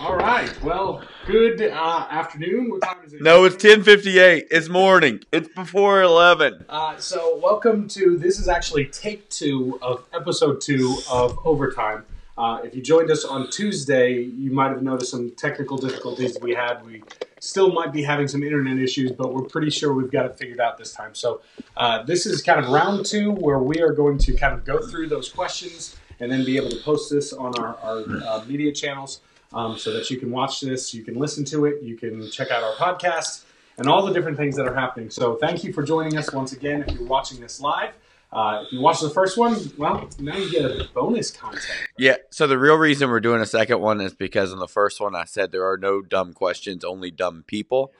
All right. Well, good uh, afternoon. What time is it? No, it's ten fifty eight. It's morning. It's before eleven. Uh, so, welcome to this is actually take two of episode two of Overtime. Uh, if you joined us on Tuesday, you might have noticed some technical difficulties we had. We still might be having some internet issues, but we're pretty sure we've got it figured out this time. So, uh, this is kind of round two where we are going to kind of go through those questions and then be able to post this on our, our uh, media channels um, so that you can watch this, you can listen to it, you can check out our podcast, and all the different things that are happening. So, thank you for joining us once again. If you're watching this live, uh, if you watch the first one, well, now you get a bonus content. Yeah. So the real reason we're doing a second one is because in the first one I said there are no dumb questions, only dumb people.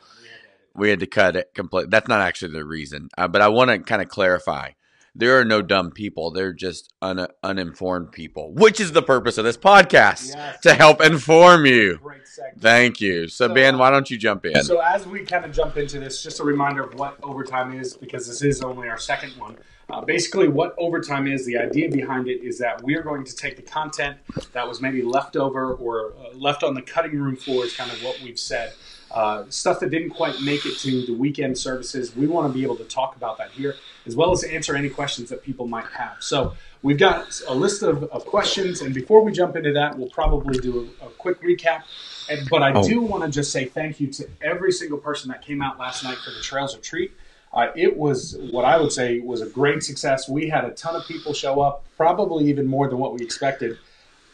We had to cut it completely. That's not actually the reason, uh, but I want to kind of clarify. There are no dumb people. They're just un- uninformed people, which is the purpose of this podcast Yes. to help inform you. Great. Thank you. So, So- Ben, why don't you jump in? So as we kind of jump into this, just a reminder of what overtime is, because this is only our second one. Uh, basically, what overtime is, the idea behind it is that we are going to take the content that was maybe left over or uh, left on the cutting room floor, is kind of what we've said. Uh, stuff that didn't quite make it to the weekend services. We want to be able to talk about that here, as well as answer any questions that people might have. So we've got a list of, of questions, and before we jump into that, we'll probably do a, a quick recap. And, but I Oh. do want to just say thank you to every single person that came out last night for the Trails Retreat. Uh, it was what I would say was a great success. We had a ton of people show up, probably even more than what we expected.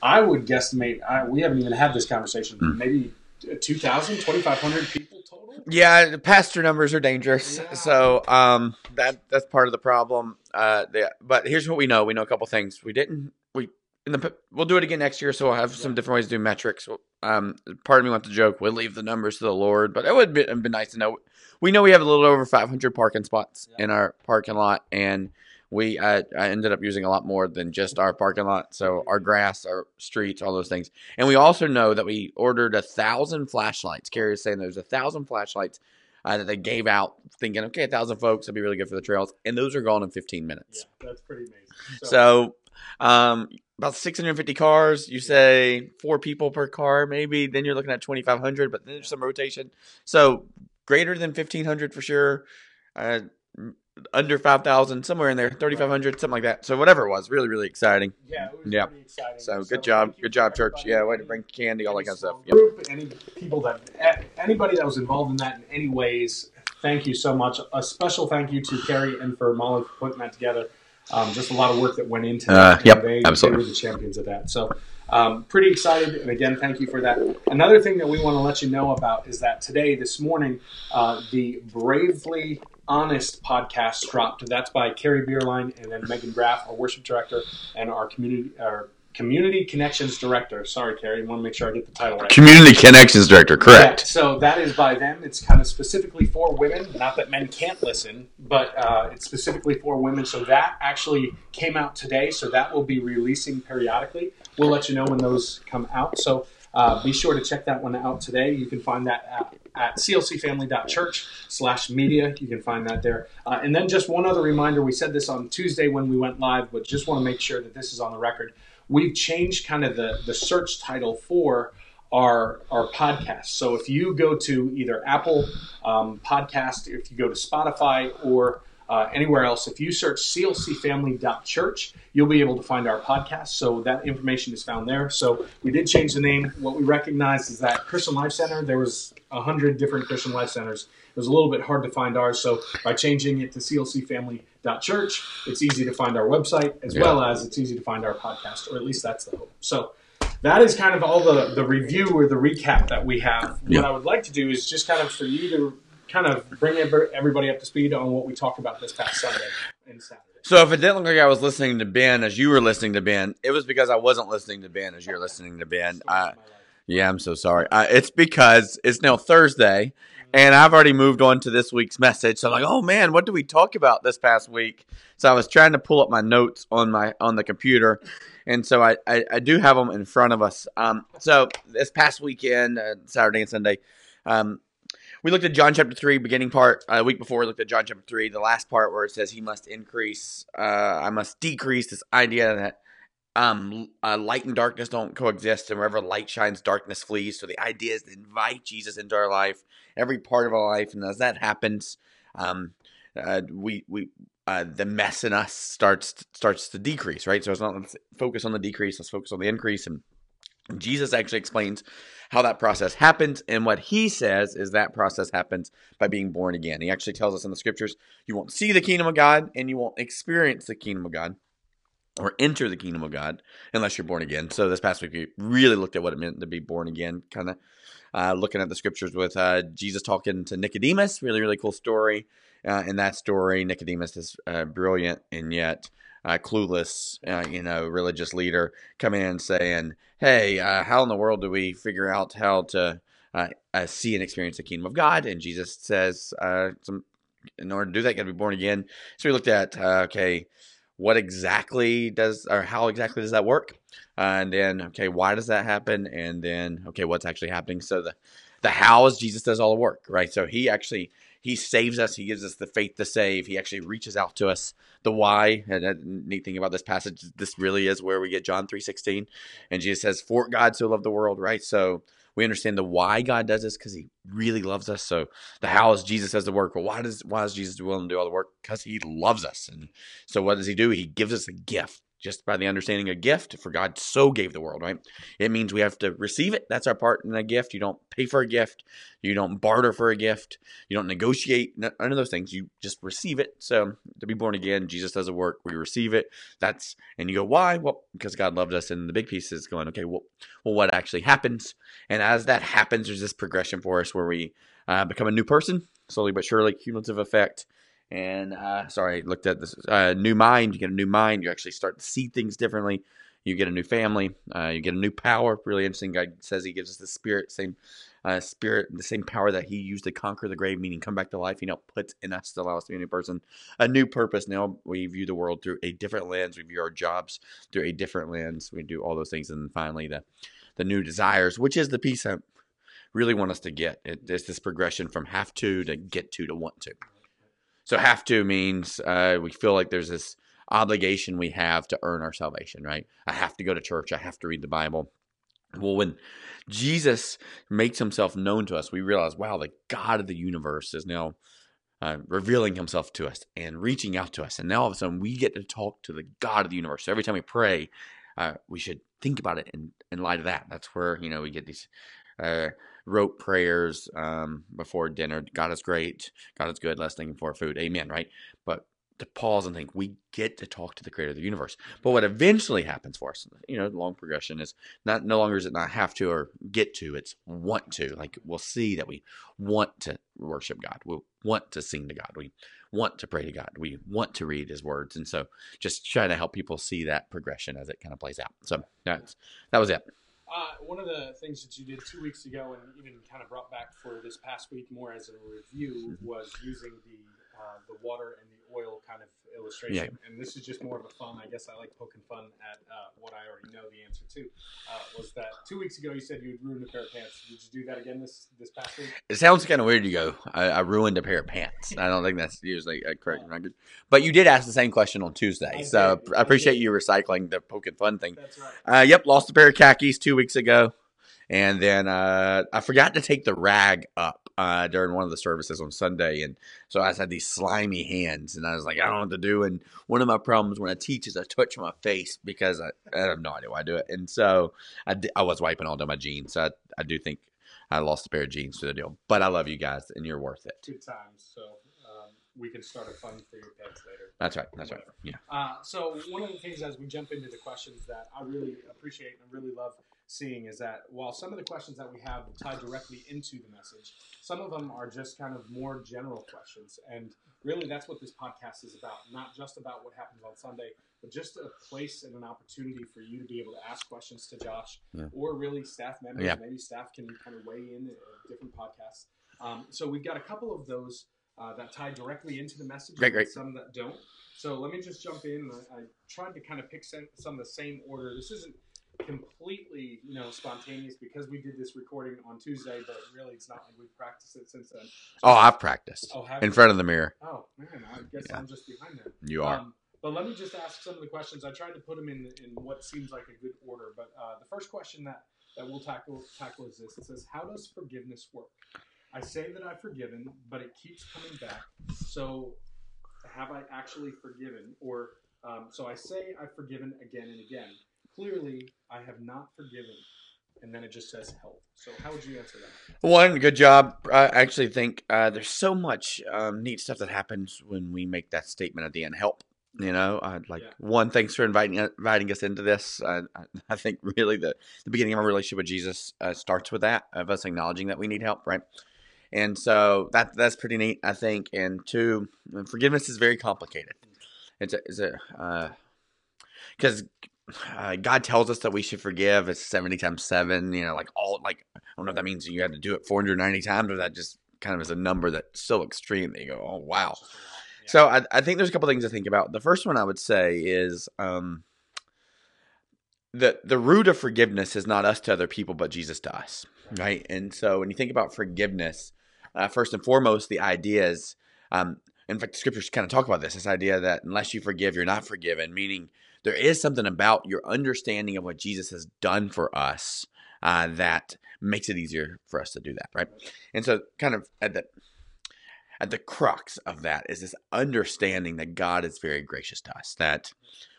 I would guesstimate, I, we haven't even had this conversation, Hmm. maybe 2,000, 2,500 people total? Yeah, the pastor numbers are dangerous. Yeah. So um, that that's part of the problem. Uh, the, but here's what we know: we know a couple things. We didn't. We in the we'll do it again next year. So we'll have some different ways to do metrics. Um, part of me wants to joke. We'll leave the numbers to the Lord, but it would be, it'd be nice to know. We know we have a little over 500 parking spots Yeah. in our parking lot, and we I, I ended up using a lot more than just our parking lot. So our grass, our streets, all those things. And we also know that we ordered a thousand flashlights. Carrie is saying there's a thousand flashlights uh, that they gave out, thinking, okay, a thousand folks, that'd be really good for the trails. And those are gone in 15 minutes. Yeah, that's pretty amazing. So, um, about 650 cars. You say four people per car, maybe. Then you're looking at 2,500, but then there's some rotation. So greater than 1,500 for sure. Uh, under 5,000, somewhere in there, 3,500, something like that. So whatever it was, really, really exciting. yeah, it was yeah. pretty exciting. So good job, good job, church. Yeah, way to bring candy, all that kind of stuff. Any Yep. Group, any people that, anybody that was involved in that in any ways, thank you so much. A special thank you to Carrie and for Molly for putting that together. Um, just a lot of work that went into Uh, that. and yep, they, absolutely. They were the champions of that. So um, pretty excited. And again, thank you for that. Another thing that we want to let you know about is that today, this morning, uh, the Bravely Honest podcast dropped. That's by Carrie Bierlein and then Megan Graff, our worship director, and our community our community connections director. Sorry, Carrie, I want to make sure I get the title right. Community Connections Director, correct. Yeah, so that is by them. It's kind of specifically for women. Not that men can't listen, but uh, it's specifically for women. So that actually came out today. So that will be releasing periodically. We'll let you know when those come out. So uh, be sure to check that one out today. You can find that at, clcfamily.church slash media. You can find that there. Uh, and then just one other reminder. We said this on Tuesday when we went live, but just want to make sure that this is on the record. We've changed kind of the, the search title for our our podcast. So if you go to either Apple um, Podcast, if you go to Spotify or uh, anywhere else, if you search clcfamily.church, you'll be able to find our podcast. So that information is found there. So we did change the name. What we recognized is that Christian Life Center, there was a hundred different Christian Life Centers. It was a little bit hard to find ours. So by changing it to clcfamily.church, it's easy to find our website as Yeah. well as it's easy to find our podcast, or at least that's the hope. So that is kind of all the, the review or the recap that we have. Yeah. What I would like to do is just kind of for you to kind of bring everybody up to speed on what we talked about this past Sunday and Saturday. So if it didn't look like I was listening to Ben as you were listening to Ben, it was because I wasn't listening to Ben as you're listening to Ben. Uh, yeah, I'm so sorry. Uh, it's because it's now Thursday, and I've already moved on to this week's message. So I'm like, oh man, what did we talk about this past week? So I was trying to pull up my notes on my on the computer, and so I I, I do have them in front of us. Um, so this past weekend, uh, Saturday and Sunday, um, we looked at John chapter three, beginning part. A week before, we looked at John chapter three, the last part where it says he must increase, uh, I must decrease. This idea that um, uh, light and darkness don't coexist, and wherever light shines, darkness flees. So the idea is to invite Jesus into our life, every part of our life, and as that happens, um, uh, we we uh, the mess in us starts starts to decrease, right? So it's not let's focus on the decrease, let's focus on the increase, and Jesus actually explains how that process happens, and what he says is that process happens by being born again. He actually tells us in the scriptures, you won't see the kingdom of God, and you won't experience the kingdom of God or enter the kingdom of God unless you're born again. So this past week we really looked at what it meant to be born again, kind of uh, looking at the scriptures with uh, Jesus talking to Nicodemus. Really, really cool story. Uh, in that story, Nicodemus is uh, brilliant and yet uh, clueless, uh, you know, religious leader coming in saying, "Hey, uh, how in the world do we figure out how to uh, uh, see and experience the kingdom of God?" And Jesus says, "Some in order to do that, you got to be born again." So we looked at okay what exactly does or how exactly does that work and then okay why does that happen and then okay what's actually happening so the the how is jesus does all the work right so he actually he saves us he gives us the faith to save he actually reaches out to us the why and the neat thing about this passage this really is where we get john 3.16 and jesus says for god so loved the world right so we understand the why God does this because He really loves us. So the how is Jesus does the work. Well, why does why is Jesus willing to do all the work? Because He loves us. And so what does He do? He gives us a gift just by the understanding a gift for god so gave the world right? It means we have to receive it. That's our part in a gift. You don't pay for a gift. You don't barter for a gift. You don't negotiate none of those things. You just receive it. So to be born again jesus does the work we receive it. That's and you go why? Well because god loved us and the big piece is going okay well, well what actually happens? And as that happens there's this progression for us where we uh, become a new person slowly but surely cumulative effect and uh, sorry, I looked at this uh, new mind. You get a new mind. You actually start to see things differently. You get a new family. Uh, you get a new power. Really interesting. God says He gives us the spirit, same uh, spirit, the same power that He used to conquer the grave, meaning come back to life. You know, puts in us to allow us to be a new person, a new purpose. Now we view the world through a different lens. We view our jobs through a different lens. We do all those things, and then finally the the new desires, which is the piece I really want us to get. It, it's this progression from have to to get to to want to. So have to means uh, we feel like there's this obligation we have to earn our salvation, right? I have to go to church. I have to read the Bible. Well, when Jesus makes himself known to us, we realize, wow, the God of the universe is now uh, revealing himself to us and reaching out to us. And now all of a sudden we get to talk to the God of the universe. So every time we pray, uh, we should think about it in, in light of that. That's where, you know, we get these uh, rote prayers um, before dinner. God is great. God is good. Less thinking for food. Amen. Right. But to pause and think, we get to talk to the creator of the universe. But what eventually happens for us, you know, the long progression is not no longer is it not have to or get to, it's want to. Like we'll see that we want to worship God. We want to sing to God. We want to pray to God. We want to read his words. And so just trying to help people see that progression as it kind of plays out. So that's that was it. Uh, one of the things that you did two weeks ago and even kind of brought back for this past week more as a review mm-hmm. was using the uh, the water and the oil kind of illustration. Yeah. And this is just more of a fun. I guess I like poking fun at uh, what I already know the answer to. Uh, was that two weeks ago you said you had ruined a pair of pants? Did you do that again this this past week? It sounds kind of weird. You go, I, I, ruined a pair of pants. I don't think that's usually a correct oh. record. But you did ask the same question on Tuesday, I so did. I appreciate I you recycling the poking fun thing. That's right. Uh, yep, lost a pair of khakis two weeks ago. And then uh, I forgot to take the rag up uh, during one of the services on Sunday, and so I had these slimy hands, and I was like, I don't know what to do. And one of my problems when I teach is I touch my face because I, I have no idea why I do it, and so I, I was wiping all down my jeans. So I, I do think I lost a pair of jeans to the deal, but I love you guys, and you're worth it. Two times. So um, we can start a fund for your pets later. That's right. That's right. Yeah. Uh, so one of the things as we jump into the questions that I really appreciate and really love seeing is that while some of the questions that we have tie directly into the message, some of them are just kind of more general questions. And really, that's what this podcast is about. Not just about what happens on Sunday, but just a place and an opportunity for you to be able to ask questions to Josh yeah. or really staff members. Yeah. Maybe staff can kind of weigh in at different podcasts. Um, so we've got a couple of those uh, that tie directly into the message, great, great. some that don't. So let me just jump in. I, I tried to kind of pick some, some of the same order. This isn't completely, you know, spontaneous because we did this recording on Tuesday, but really it's not like we've practiced it since then. Oh, I've practiced. Oh, in front of the mirror. Oh man, I guess yeah. I'm just behind that. You are. Um, But let me just ask some of the questions. I tried to put them in in what seems like a good order. But uh, the first question that that we'll tackle tackle is this. It says, "How does forgiveness work?" I say that I've forgiven, but it keeps coming back. So, have I actually forgiven? Or um, so I say I've forgiven again and again. Clearly, I have not forgiven. And then it just says help. So, how would you answer that? One, good job. I actually think uh, there's so much um, neat stuff that happens when we make that statement at the end. Help. You know, I'd like Yeah. one. Thanks for inviting inviting us into this. I, I- I think really the the beginning of our relationship with Jesus uh, starts with that of us acknowledging that we need help, right? And so that that's pretty neat, I think. And two, forgiveness is very complicated. It's a, it's a because uh, God tells us that we should forgive. It's seventy times seven. You know, like all like I don't know if that means you have to do it four hundred ninety times, or that just kind of is a number that's so extreme that you go, oh wow. Yeah. So I, I think there's a couple things to think about. The first one I would say is um, the the root of forgiveness is not us to other people, but Jesus to us, right? And so when you think about forgiveness, uh, first and foremost, the idea is, um, in fact, the scriptures kind of talk about this. This idea that unless you forgive, you're not forgiven. Meaning there is something about your understanding of what Jesus has done for us uh, that makes it easier for us to do that, right? And so, kind of at the at the crux of that is this understanding that God is very gracious to us, that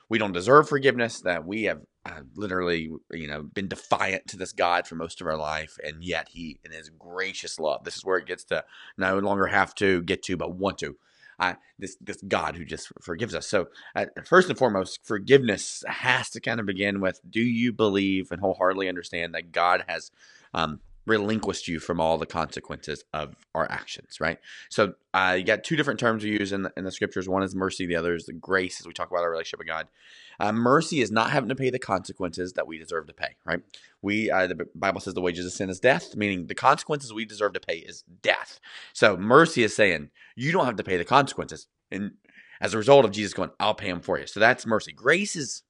we don't deserve forgiveness, that we have uh, literally, you know, been defiant to this God for most of our life, and yet He, in His gracious love, this is where it gets to no longer have to get to, but want to. Uh, this this God who just forgives us. So uh, first and foremost, forgiveness has to kind of begin with: Do you believe and wholeheartedly understand that God has um, relinquished you from all the consequences of our actions? Right. So uh, you got two different terms we use in the, in the scriptures. One is mercy, the other is the grace. As we talk about our relationship with God, uh, mercy is not having to pay the consequences that we deserve to pay. Right? We uh, the Bible says the wages of sin is death, meaning the consequences we deserve to pay is death. So mercy is saying you don't have to pay the consequences, and as a result of Jesus going, I'll pay them for you. So that's mercy. Grace is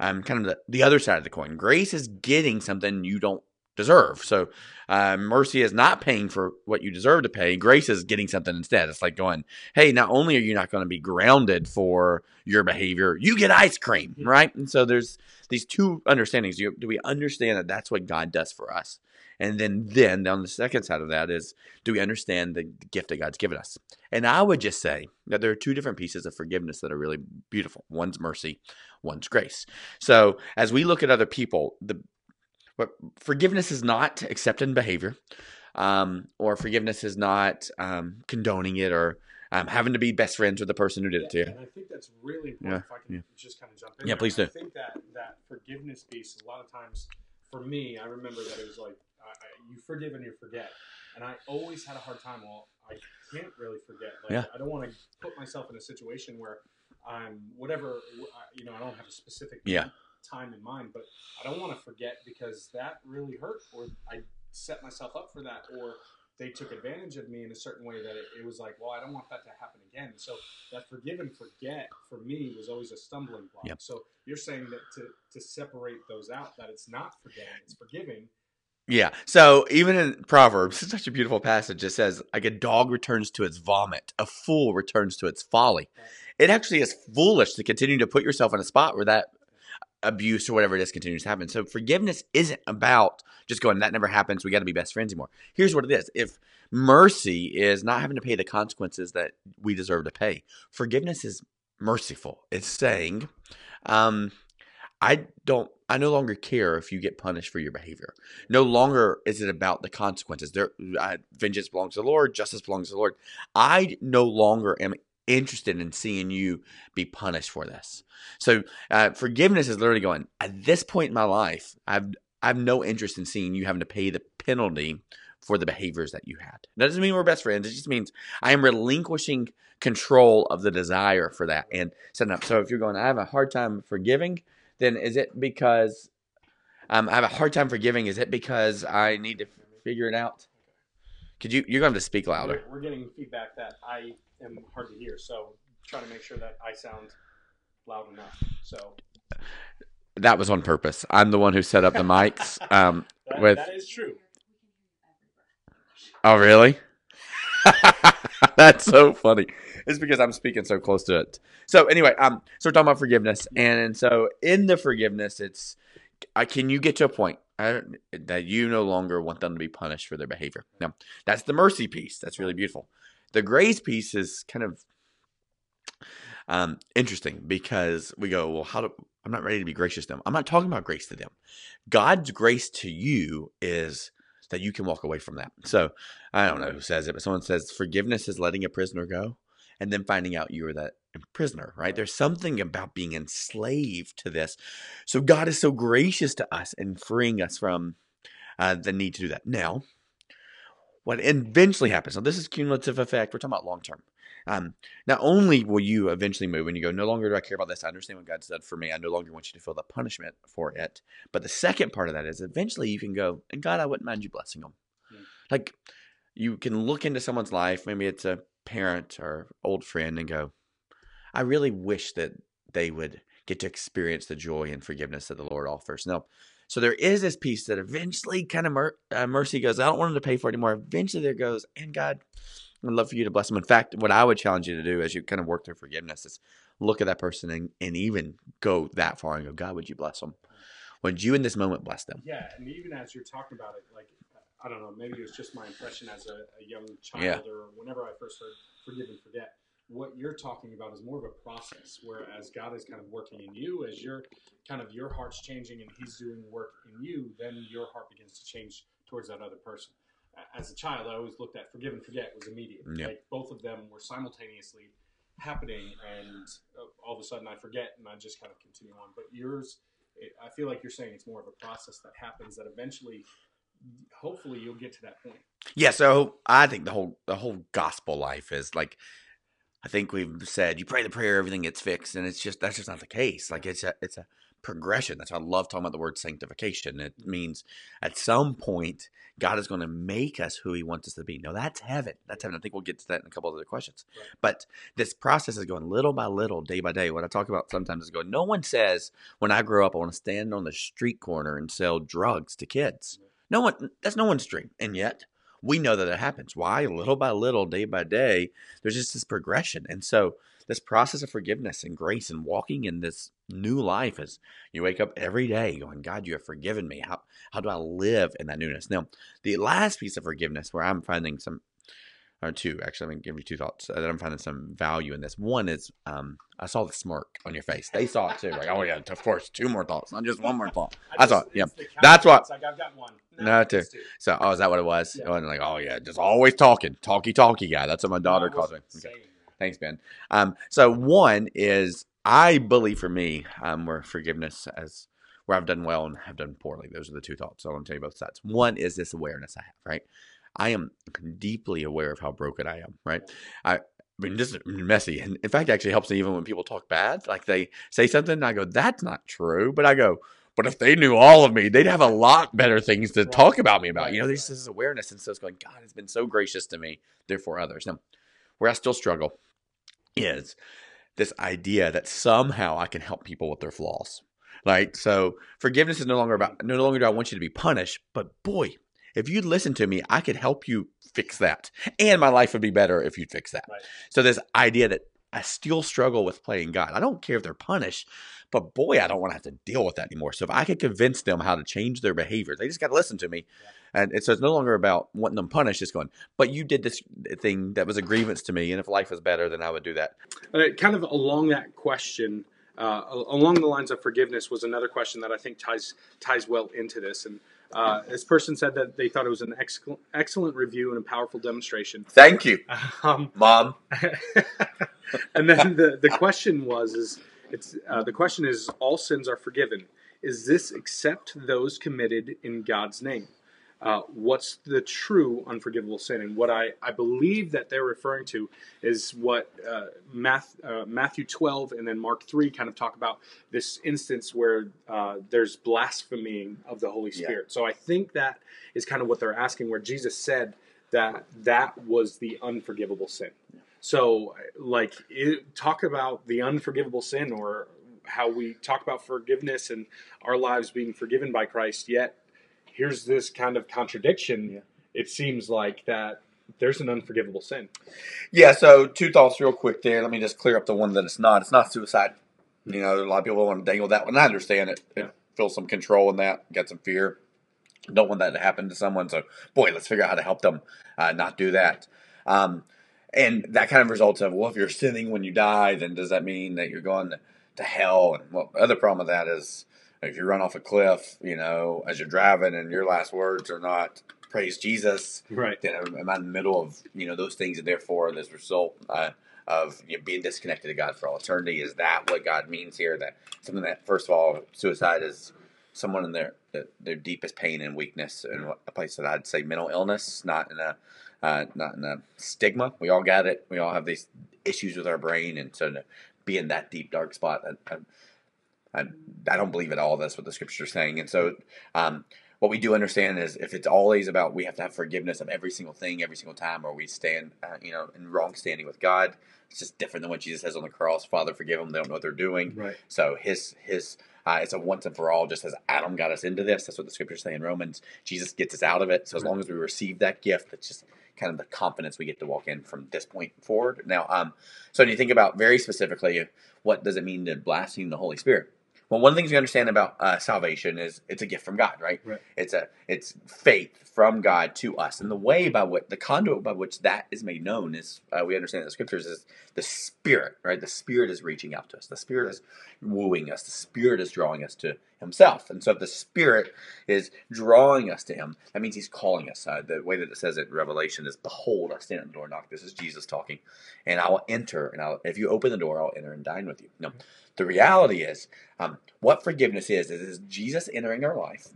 um, kind of the, the other side of the coin. Grace is getting something you don't deserve. So uh, mercy is not paying for what you deserve to pay. Grace is getting something instead. It's like going, hey, not only are you not going to be grounded for your behavior, you get ice cream, right? And so there's these two understandings. You, do we understand that that's what God does for us? And then, then on the second side of that is, do we understand the gift that God's given us? And I would just say that there are two different pieces of forgiveness that are really beautiful. One's mercy, one's grace. So as we look at other people, the but forgiveness is not accepting behavior, um, or forgiveness is not um, condoning it, or um, having to be best friends with the person who did it to you. And I think that's really important. Yeah, If I can yeah. just kind of jump in. Yeah, there. please I think that that forgiveness piece, a lot of times, for me, I remember that it was like I, I, you forgive and you forget, and I always had a hard time. Well, I can't really forget. Like, Yeah. I don't want to put myself in a situation where I'm whatever. You know, I don't have a specific Yeah. Time in mind, but I don't want to forget because that really hurt, or I set myself up for that, or they took advantage of me in a certain way that it, it was like, well, I don't want that to happen again. So that forgive and forget for me was always a stumbling block. Yep. So you're saying that to, to separate those out, that it's not forgetting, it's forgiving. Yeah. So even in Proverbs, it's such a beautiful passage. It says, like a dog returns to its vomit, a fool returns to its folly. It actually is foolish to continue to put yourself in a spot where that abuse or whatever it is continues to happen. So forgiveness isn't about just going, that never happens. We got to be best friends anymore. Here's what it is. If mercy is not having to pay the consequences that we deserve to pay, forgiveness is merciful. It's saying, um, I don't, I no longer care if you get punished for your behavior. No longer is it about the consequences. There, uh, vengeance belongs to the Lord, justice belongs to the Lord. I no longer am interested in seeing you be punished for this. So uh, forgiveness is literally going. At this point in my life, I've I have no interest in seeing you having to pay the penalty for the behaviors that you had. That doesn't mean we're best friends. It just means I am relinquishing control of the desire for that and setting up. So if you're going, I have a hard time forgiving, then is it because um, I have a hard time forgiving? Is it because I need to figure it out? Could you? You're going to to speak louder. We're, we're getting feedback that I am hard to hear. So try to make sure that I sound loud enough. So That was on purpose. I'm the one who set up the mics. Um, that, With- that is true. oh, really? That's so funny. it's because I'm speaking so close to it. So anyway, um, so we're talking about forgiveness, and, and so in the forgiveness, it's uh, can you get to a point uh, that you no longer want them to be punished for their behavior? Now, that's the mercy piece. That's really beautiful. The grace piece is kind of um, interesting because we go, well, how do I'm not ready to be gracious to them. I'm not talking about grace to them. God's grace to you is that you can walk away from that. So I don't know who says it, but someone says forgiveness is letting a prisoner go and then finding out you were that prisoner, right? There's something about being enslaved to this. So God is so gracious to us in freeing us from uh, the need to do that. Now, what eventually happens, now this is cumulative effect, we're talking about long term. Um, not only will you eventually move and you go, no longer do I care about this. I understand what God said for me. I no longer want you to feel the punishment for it. But the second part of that is eventually you can go, and God, I wouldn't mind you blessing them. Mm. Like you can look into someone's life, maybe it's a parent or old friend, and go, I really wish that they would get to experience the joy and forgiveness that the Lord offers. Now, so there is this piece that eventually kind of mer- uh, mercy goes, I don't want them to pay for it anymore. Eventually there goes, and God, I'd love for you to bless them. In fact, what I would challenge you to do as you kind of work through forgiveness is look at that person and, and even go that far and go, God, would you bless them? Would you in this moment bless them? Yeah, and even as you're talking about it, like I don't know, maybe it was just my impression as a, a young child Yeah. or whenever I first heard forgive and forget. What you're talking about is more of a process, whereas God is kind of working in you as your kind of your heart's changing and He's doing work in you, then your heart begins to change towards that other person. As a child, I always looked at forgive and forget was immediate. Yeah. Like both of them were simultaneously happening, and uh, all of a sudden I forget and I just kind of continue on. But yours, it, I feel like you're saying it's more of a process that happens that eventually hopefully you'll get to that point. Yeah, so I think the whole the whole gospel life is like I think we've said you pray the prayer, everything gets fixed, and it's just that's just not the case. Like it's a it's a progression. That's why I love talking about the word sanctification. It means at some point God is going to make us who He wants us to be. No, that's heaven. That's heaven. I think we'll get to that in a couple of other questions. Right. But this process is going little by little, day by day. What I talk about sometimes is going. No one says when I grow up I want to stand on the street corner and sell drugs to kids. No one. That's no one's dream, and yet we know that it happens. Why? Little by little, day by day, there's just this progression. And so, this process of forgiveness and grace and walking in this new life is you wake up every day going, God, you have forgiven me. How, how do I live in that newness? Now, the last piece of forgiveness where I'm finding some, or two, actually, I'm to give you two thoughts uh, that I'm finding some value in this. One is, um, I saw the smirk on your face. They saw it too. Like, oh, yeah, of course, two more thoughts, not just one more thought. I saw it. Yeah. it's the count That's what- Like I've got one. No, two. two. So, oh, is that what it was? Yeah. Oh, and like, oh, yeah, just always talking, talky, talky guy. That's what my daughter calls me. Okay. Thanks, Ben. Um, so one is I believe for me, um, where forgiveness as where I've done well and have done poorly. Those are the two thoughts. So I want to tell you both sides. One is this awareness I have, right? I am deeply aware of how broken I am, right? I, I mean, this is messy. And in fact, it actually helps me even when people talk bad. Like they say something, and I go, that's not true. But I go, but if they knew all of me, they'd have a lot better things to Right. talk about me about. You know, Right, there's this awareness. And so it's going, God has been so gracious to me, therefore others. Now, where I still struggle is this idea that somehow I can help people with their flaws. Like, so forgiveness is no longer about, no longer do I want you to be punished, but boy, if you'd listen to me, I could help you fix that. And my life would be better if you'd fix that. Right. So, this idea that I still struggle with playing God. I don't care if they're punished, but boy, I don't want to have to deal with that anymore. So, if I could convince them how to change their behavior, they just got to listen to me. And so it's no longer about wanting them punished, it's going, but you did this thing that was a grievance to me. And if life was better, then I would do that. Uh, kind of along that question, uh, along the lines of forgiveness, was another question that I think ties ties well into this. And uh, this person said that they thought it was an excellent excellent review and a powerful demonstration. Thank you, Um, mom. and then the, the question was is it's uh, the question is all sins are forgiven. Is this except those committed in God's name? Uh, what's the true unforgivable sin? And what I, I believe that they're referring to is what uh, Math, uh, Matthew 12 and then Mark 3 kind of talk about this instance where uh, there's blaspheming of the Holy Yeah. Spirit. So I think that is kind of what they're asking, where Jesus said that that was the unforgivable sin. So, like, it, talk about the unforgivable sin or how we talk about forgiveness and our lives being forgiven by Christ, yet here's this kind of contradiction. Yeah. It seems like that there's an unforgivable sin. Yeah, so two thoughts real quick there. Let me just clear up the one that it's not. It's not suicide. You know, a lot of people want to dangle that one. I understand it. It Yeah. feels some control in that, got some fear. Don't want that to happen to someone. So, boy, let's figure out how to help them uh, not do that. Um, and that kind of results of, well, if you're sinning when you die, then does that mean that you're going to, to hell? And well, other problem with that is if you run off a cliff, you know, as you're driving and your last words are not praise Jesus, Right. then I'm, I'm in the middle of you know those things, and therefore this result uh, of you know, being disconnected to God for all eternity. Is that what God means here? That something that first of all, suicide is someone in their their- their deepest pain and weakness, and a place that I'd say mental illness, not in a uh, not in a stigma. We all got it. We all have these issues with our brain, and so to be in that deep dark spot, I, I, I, I don't believe at all that's what the scripture is saying. And so, um, what we do understand is if it's always about we have to have forgiveness of every single thing every single time, or we stand, uh, you know, in wrong standing with God. It's just different than what Jesus says on the cross. Father, forgive them; they don't know what they're doing. Right. So his his uh, it's a once and for all. Just as Adam got us into this, that's what the scriptures say in Romans. Jesus gets us out of it. So as long as we receive that gift, that's just kind of the confidence we get to walk in from this point forward. Now, um, so when you think about very specifically, what does it mean to blaspheme the Holy Spirit? Well, one of the things we understand about uh, salvation is it's a gift from God, right? Right. It's a it's faith from God to us, and the way by what the conduit by which that is made known is uh, we understand in the scriptures is the Spirit, right? The Spirit is reaching out to us. The Spirit is wooing us. The Spirit is drawing us to Himself, and so if the Spirit is drawing us to Him, that means He's calling us. Uh, the way that it says it in Revelation is, "Behold, I stand at the door and knock." This is Jesus talking, and I will enter, and I'll, if you open the door, I'll enter and dine with you. No, the reality is, um, what forgiveness is, is, is Jesus entering our life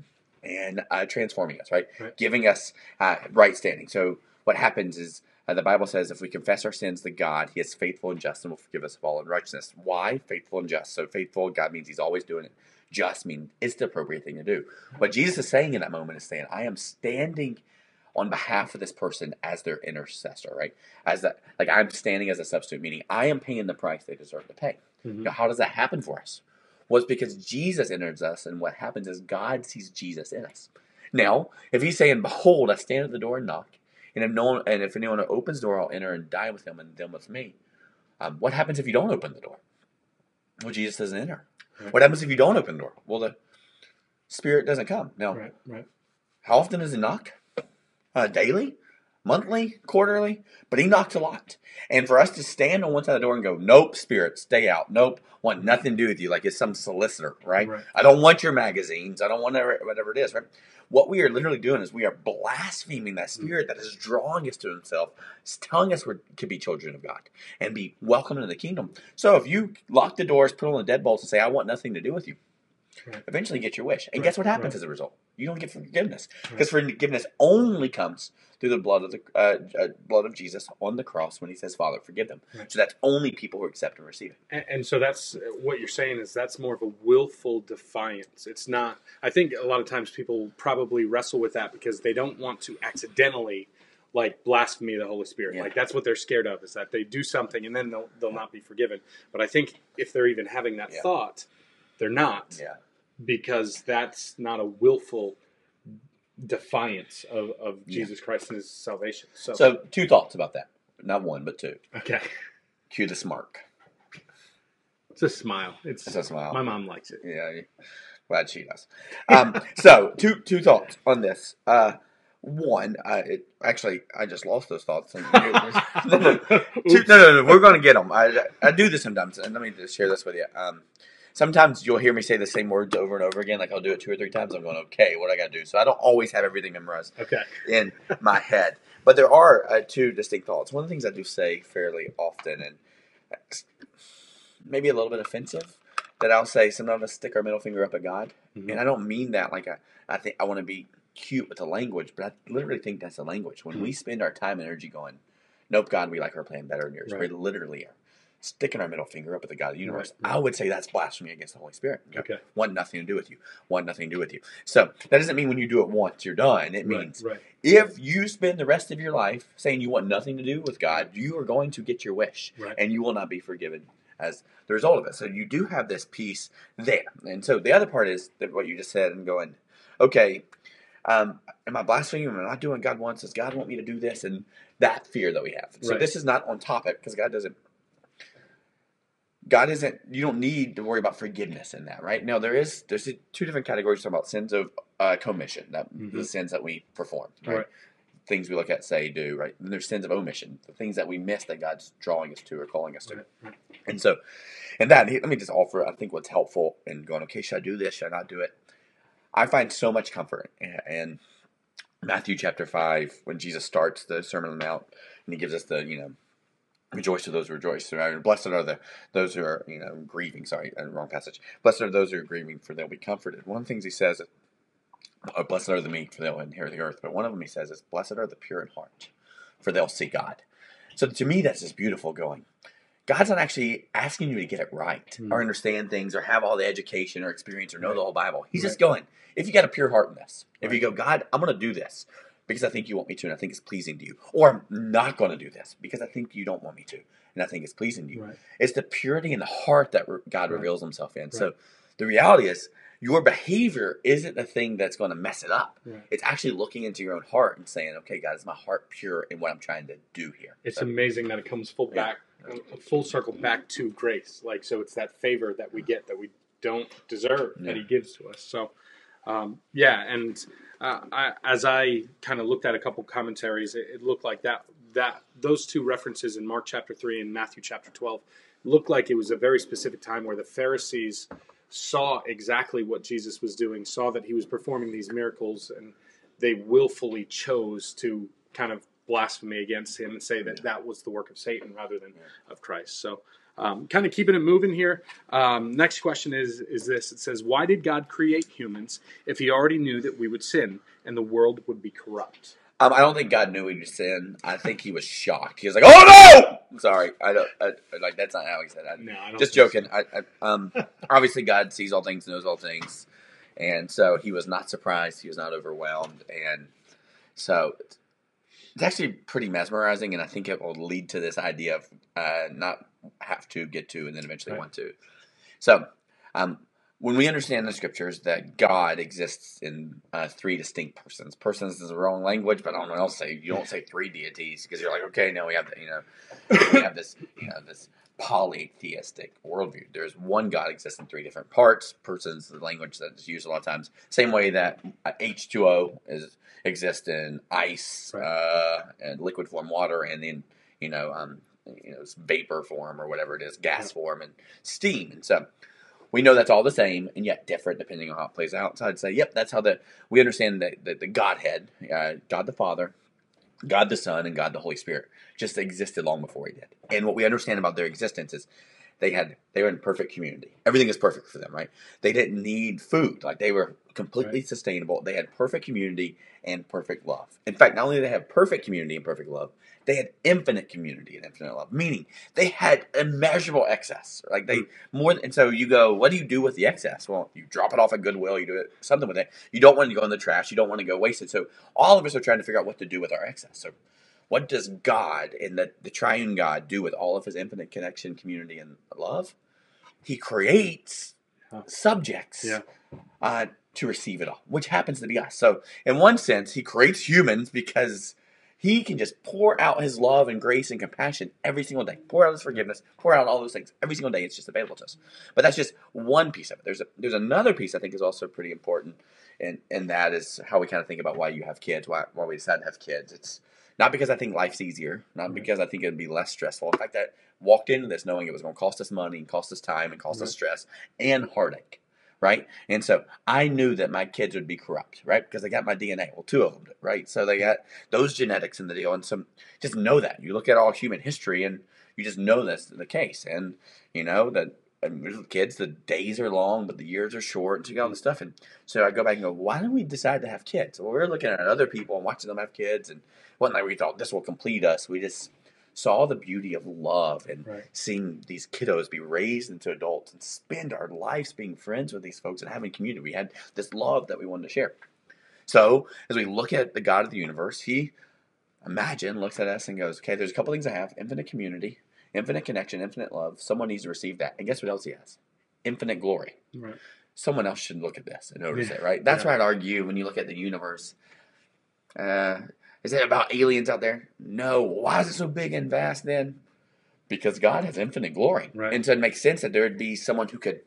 and uh, transforming us, right? Right. Giving us uh, right standing. So what happens is uh, the Bible says if we confess our sins to God, He is faithful and just and will forgive us of all unrighteousness. Why faithful and just? So faithful, God means He's always doing it. Just means it's the appropriate thing to do. What Jesus is saying in that moment is saying, I am standing on behalf of this person as their intercessor, right? As that, like I'm standing as a substitute, meaning I am paying the price they deserve to pay. Mhm. Now, how does that happen for us? Well, it's because Jesus enters us, and what happens is God sees Jesus in us. Now, if He's saying, "Behold, I stand at the door and knock," and if no one, and if anyone opens the door, I'll enter and die with him, and them with me. Um, what happens if you don't open the door? Well, Jesus doesn't enter. Right. What happens if you don't open the door? Well, the Spirit doesn't come. Now, Right. Right. how often does he knock? Uh, daily, monthly, quarterly, but he knocked a lot. And for us to stand on one side of the door and go, "Nope, spirit, stay out. Nope, want nothing to do with you," like it's some solicitor, right? Right. I don't want your magazines. I don't want whatever, whatever it is, right? What we are literally doing is we are blaspheming that mm. spirit that is drawing us to Himself, telling us we could be children of God and be welcome into the kingdom. So if you lock the doors, put on the deadbolts, and say, "I want nothing to do with you," Right. eventually get your wish. And Right, guess what happens right. as a result? You don't get forgiveness because forgiveness only comes through the blood of the uh, uh, blood of Jesus on the cross when He says, "Father, forgive them." So that's only people who accept and receive it. And, and so that's what you're saying is that's more of a willful defiance. It's not. I think a lot of times people probably wrestle with that because they don't want to accidentally like blasphemy the Holy Spirit. Yeah. Like that's what they're scared of is that they do something and then they'll they'll not be forgiven. But I think if they're even having that Yeah. thought, they're not Yeah, because that's not a willful defiance of, of Yeah. Jesus Christ and His salvation. So, So two thoughts about that. Not one, but two. okay, Cue the smirk. it's a smile. It's, It's a smile. my mom likes it. Yeah, glad she does. Um, so two two thoughts on this. Uh, one, uh, it actually I just lost those thoughts. And no, no, no. Two, no, no, no, we're going to get them. I, I do this sometimes, and let me just share this with you. Um, sometimes you'll hear me say the same words over and over again. Like I'll do it two or three times. I'm going, okay, what I got to do? So I don't always have everything memorized Okay. in my head. But there are uh, two distinct thoughts. One of the things I do say fairly often, and maybe a little bit offensive, that I'll say sometimes I stick our middle finger up at God, Mhm. and I don't mean that like I, I think I want to be cute with the language, but I literally think that's the language. When we spend our time and energy going, "Nope, God, we like our plan better than yours," Right. we literally are sticking our middle finger up at the God of the universe. Right. I would say that's blasphemy against the Holy Spirit. Okay. Want nothing to do with you. Want nothing to do with you. So that doesn't mean when you do it once you're done. It means right. right. if you spend the rest of your life saying you want nothing to do with God, you are going to get your wish, Right. and you will not be forgiven as the result of it. So you do have this piece there, and so the other part is that what you just said and going, okay, um, am I blaspheming? Am I not doing what God wants? Does God want me to do this? And that fear that we have. So Right. this is not on topic because God doesn't. God isn't. You don't need to worry about forgiveness in that, right? No, there is. There's two different categories talking about sins of uh, commission, that the Mhm. sins that we perform, right? Right. Things we look at, say, do, right? And there's sins of omission, the things that we miss that God's drawing us to or calling us to. Right, right. And so, and that, let me just offer, I think what's helpful in going, okay, should I do this? Should I not do it? I find so much comfort in, in Matthew chapter 5 when Jesus starts the Sermon on the Mount and he gives us the, you know, rejoice to those who rejoice. Right? Blessed are the those who are, you know, grieving. Sorry, wrong passage. Blessed are those who are grieving, for they'll be comforted. One of the things he says, oh, blessed are the meek, for they'll inherit the earth. But one of them he says is, blessed are the pure in heart, for they'll see God. So to me, that's just beautiful going. God's not actually asking you to get it right Hmm. or understand things or have all the education or experience or know the whole Bible. He's just going, if you got a pure heart in this, if you go, God, I'm going to do this because I think you want me to and I think it's pleasing to you, or I'm not going to do this because I think you don't want me to and I think it's pleasing to you. Right. It's the purity in the heart that re- God Right. reveals himself in. Right. So the reality is, your behavior isn't the thing that's going to mess it up. It's actually looking into your own heart and saying, okay, God, is my heart pure in what I'm trying to do here? It's So- amazing that it comes full Yeah. back, a full circle back to grace. Like so, it's that favor that we get that we don't deserve Yeah. that He gives to us. So, um, yeah, and uh, I, as I kind of looked at a couple commentaries, it, it looked like that that those two references in Mark chapter three and Matthew chapter twelve looked like it was a very specific time where the Pharisees saw exactly what Jesus was doing, saw that he was performing these miracles, and they willfully chose to kind of blasphemy against him and say that that was the work of Satan rather than of Christ. So, um, kind of keeping it moving here. Um, next question is is this: It says, "Why did God create humans if He already knew that we would sin and the world would be corrupt?" Um, I don't think God knew he was sin. I think he was shocked. He was like, "Oh no!" Sorry. I don't I, like that's not how he said it. No, I don't Just so. joking. I, I, um, obviously, God sees all things, knows all things, and so he was not surprised. He was not overwhelmed, and so it's actually pretty mesmerizing. And I think it will lead to this idea of uh, not have to get to, and then eventually Right. want to. So, um, when we understand the scriptures that God exists in uh, three distinct persons, persons is the wrong language, but I don't know else say you don't say three deities because you're like, okay, no, we have the, you know, we have this, you know, this polytheistic worldview. There's one God exists in three different parts. Persons, the language that's used a lot of times, same way that uh, H2O is exists in ice Right. uh, and liquid form water, and then you know, um, you know, it's vapor form or whatever it is, gas form and steam, and so we know that's all the same and yet different depending on how it plays out. So I'd say, yep, that's how the we understand that the, the Godhead, uh, God the Father, God the Son, and God the Holy Spirit just existed long before He did. And what we understand about their existence is they had they were in perfect community. Everything is perfect for them, right? They didn't need food; like they were completely Right. sustainable. They had perfect community and perfect love. In fact, not only did they have perfect community and perfect love, they had infinite community and infinite love. Meaning they had immeasurable excess. Like they hmm. more. And so you go, what do you do with the excess? Well, you drop it off at Goodwill. You do it something with it. You don't want to go in the trash. You don't want to go waste it. So all of us are trying to figure out what to do with our excess. So what does God and the, the triune God do with all of his infinite connection, community, and love? He creates Huh. subjects Yeah. uh, to receive it all, which happens to be us. So, in one sense, he creates humans because he can just pour out his love and grace and compassion every single day. Pour out his forgiveness, pour out all those things every single day. It's just available to us. But that's just one piece of it. There's a, there's another piece I think is also pretty important, and and that is how we kind of think about why you have kids, why why we decide to have kids. It's not because I think life's easier, not Right. because I think it'd be less stressful. In fact, I walked into this knowing it was going to cost us money, and cost us time, and cost us stress and heartache, right? And so I knew that my kids would be corrupt, right? Because they got my DNA. Well, two of them did, right? So they got those genetics in the deal, and some just know that. You look at all human history, and you just know that's the case. And you know that and with kids, the days are long, but the years are short, and so you got all this stuff. And so I go back and go, why did we decide to have kids? Well, we were looking at other people and watching them have kids, and one night we thought this will complete us. We just saw the beauty of love and Right. seeing these kiddos be raised into adults and spend our lives being friends with these folks and having community. We had this love that we wanted to share. So as we look at the God of the universe, he imagine looks at us and goes, Okay, there's a couple things I have infinite community, infinite connection, infinite love. Someone needs to receive that. And guess what else he has? Infinite glory. Right. someone else should look at this and notice it, right? That's Yeah. where I'd argue when you look at the universe. Uh, is it about aliens out there? No. Why is it so big and vast then? Because God has infinite glory. Right. And so it makes sense that there would be someone who could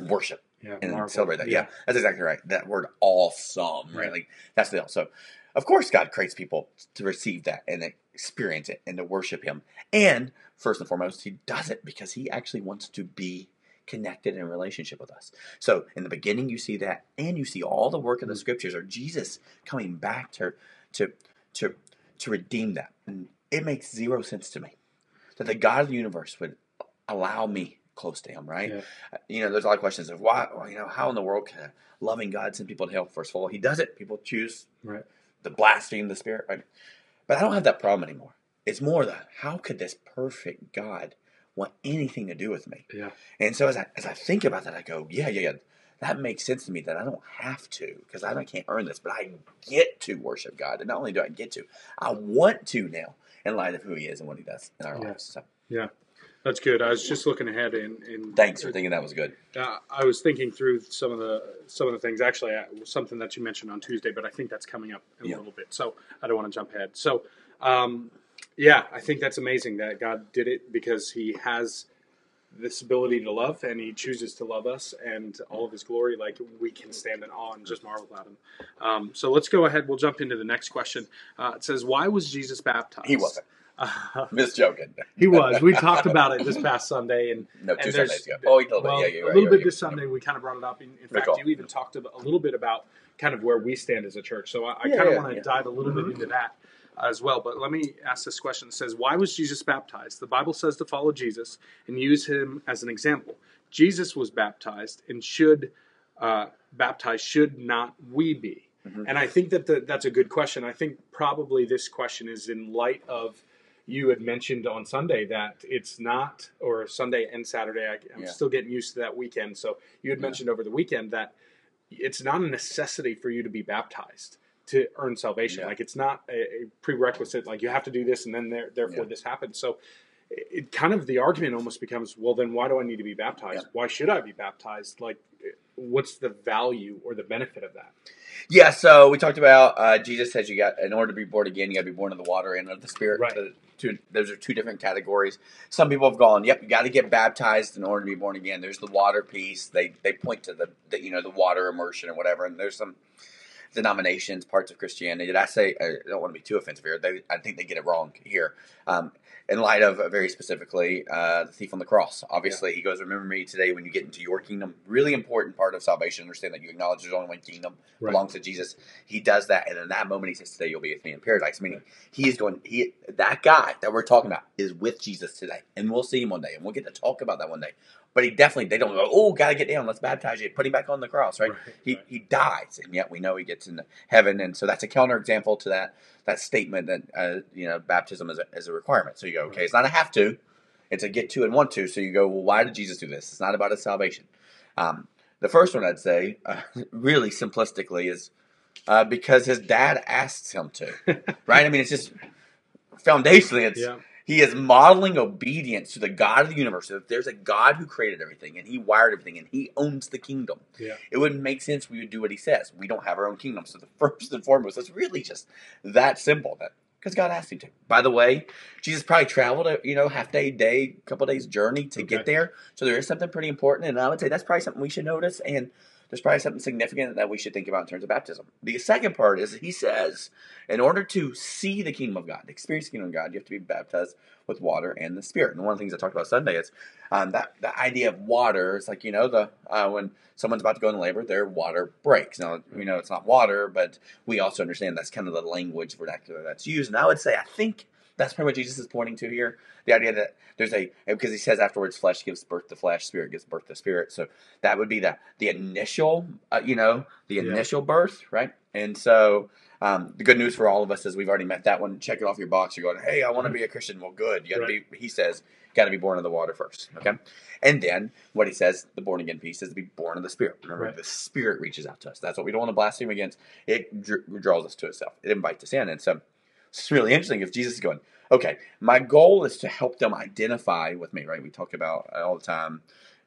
worship Yeah, and marvel. celebrate that. Yeah. that's exactly right. That word awesome, right? Yeah. Like that's the deal. So, of course, God creates people to receive that and experience it and to worship Him. And first and foremost, He does it because He actually wants to be connected in relationship with us. So, in the beginning, you see that, and you see all the work of the Mhm. Scriptures or Jesus coming back to to to to redeem that. And it makes zero sense to me that the God of the universe would allow me close to Him, right? Yeah. you know, there's a lot of questions of why, well, you know, how in the world can a loving God send people to hell? First of all, He does it. People choose Right. the blaspheme the Spirit, right? But I don't have that problem anymore. It's more the how could this perfect God want anything to do with me? Yeah. And so as I as I think about that, I go, yeah, yeah, yeah. That makes sense to me that I don't have to because I can't earn this, but I get to worship God, and not only do I get to, I want to now in light of who He is and what He does in our Yeah. lives. So That's good. I was just looking ahead and, and thanks for thinking that was good. Uh, I was thinking through some of the some of the things. Actually, uh, something that you mentioned on Tuesday, but I think that's coming up in Yeah. a little bit. So I don't want to jump ahead. So, um, yeah, I think that's amazing that God did it because He has this ability to love, and He chooses to love us, and all of His glory. Like we can stand in awe and just marvel at Him. Um, so let's go ahead. We'll jump into the next question. Uh, it says, "Why was Jesus baptized?" He wasn't. Uh, Just joking. he was. We talked about it this past Sunday, and No, two and there's- Sundays ago. Oh, a little bit. well, Yeah, you're a little bit this Sunday. We kind of brought it up. In, in fact, call. you even talked a, little bit about kind of where we stand as a church. So I, I Yeah, kind of yeah, want to yeah. dive a little bit into that as well. But let me ask this question: It says, "Why was Jesus baptized?" The Bible says to follow Jesus and use him as an example. Jesus was baptized, and should uh, baptized should not we be? Mhm. And I think that the, that's a good question. I think probably this question is in light of you had mentioned on Sunday that it's not, or Sunday and Saturday. I, I'm Yeah. still getting used to that weekend. So you had Yeah. mentioned over the weekend that it's not a necessity for you to be baptized to earn salvation. Yeah. Like it's not a, a prerequisite. Like you have to do this, and then there, therefore this happens. So it, it kind of the argument almost becomes, well, then why do I need to be baptized? Why should I be baptized? Like, what's the value or the benefit of that? Yeah, so we talked about uh, Jesus says you got in order to be born again, you got to be born of the water and of the spirit. Right. The two, those are two different categories. Some people have gone, yep, you got to get baptized in order to be born again. There's the water piece. They they point to the, the you know the water immersion or whatever, and there's some denominations, parts of Christianity. Did I say I don't want to be too offensive here? They, I think they get it wrong here. Um, in light of uh, very specifically uh, the thief on the cross, obviously he goes, "Remember me today when you get into your kingdom." Really important part of salvation. Understand that you acknowledge there's only one kingdom Right. belongs to Jesus. He does that, and in that moment, he says, "Today you'll be with me in paradise." Meaning, he is going. He that guy that we're talking about is with Jesus today, and we'll see him one day, and we'll get to talk about that one day. But he definitely they don't go. Oh, gotta get down. Let's baptize you. Put him back on the cross, right? He he dies, and yet we know he gets into heaven, and so that's a counterexample to that that statement that uh, you know baptism is a, is a requirement. So you go, okay, it's not a have to, it's a get to and want to. So you go, well, why did Jesus do this? It's not about his salvation. Um, the first one I'd say, uh, really simplistically, is uh, because his dad asks him to. right? I mean, it's just foundationally, it's yeah. He is modeling obedience to the God of the universe. If there's a God who created everything and he wired everything and he owns the kingdom, Yeah. it wouldn't make sense we would do what he says. We don't have our own kingdom. So the first and foremost, it's really just that simple. That because God asked him to. By the way, Jesus probably traveled a you know half day, day, couple days journey to Okay. get there. So there is something pretty important, and I would say that's probably something we should notice. And there's probably something significant that we should think about in terms of baptism. The second part is he says, in order to see the kingdom of God, experience the kingdom of God, you have to be baptized with water and the Spirit. And one of the things I talked about Sunday is um, that the idea of water. It's like you know the uh, when someone's about to go into labor, their water breaks. Now you know it's not water, but we also understand that's kind of the language vernacular that's used. And I would say I think that's pretty what Jesus is pointing to here. The idea that there's a because he says afterwards, flesh gives birth to flesh, spirit gives birth to spirit. So that would be the the initial, uh, you know, the Yeah. initial birth, right? And so um, the good news for all of us is we've already met that one. Check it off your box. You're going, hey, I want to be a Christian. Well, good. You got to be. He says, got to be born of the water first. Okay, and then what he says, the born again piece is to be born of the Spirit. Remember, Right. the Spirit reaches out to us. That's what we don't want to blaspheme against. It dr- draws us to itself. It invites us in, and so it's really interesting if Jesus is going, okay, my goal is to help them identify with me, right? We talk about all the time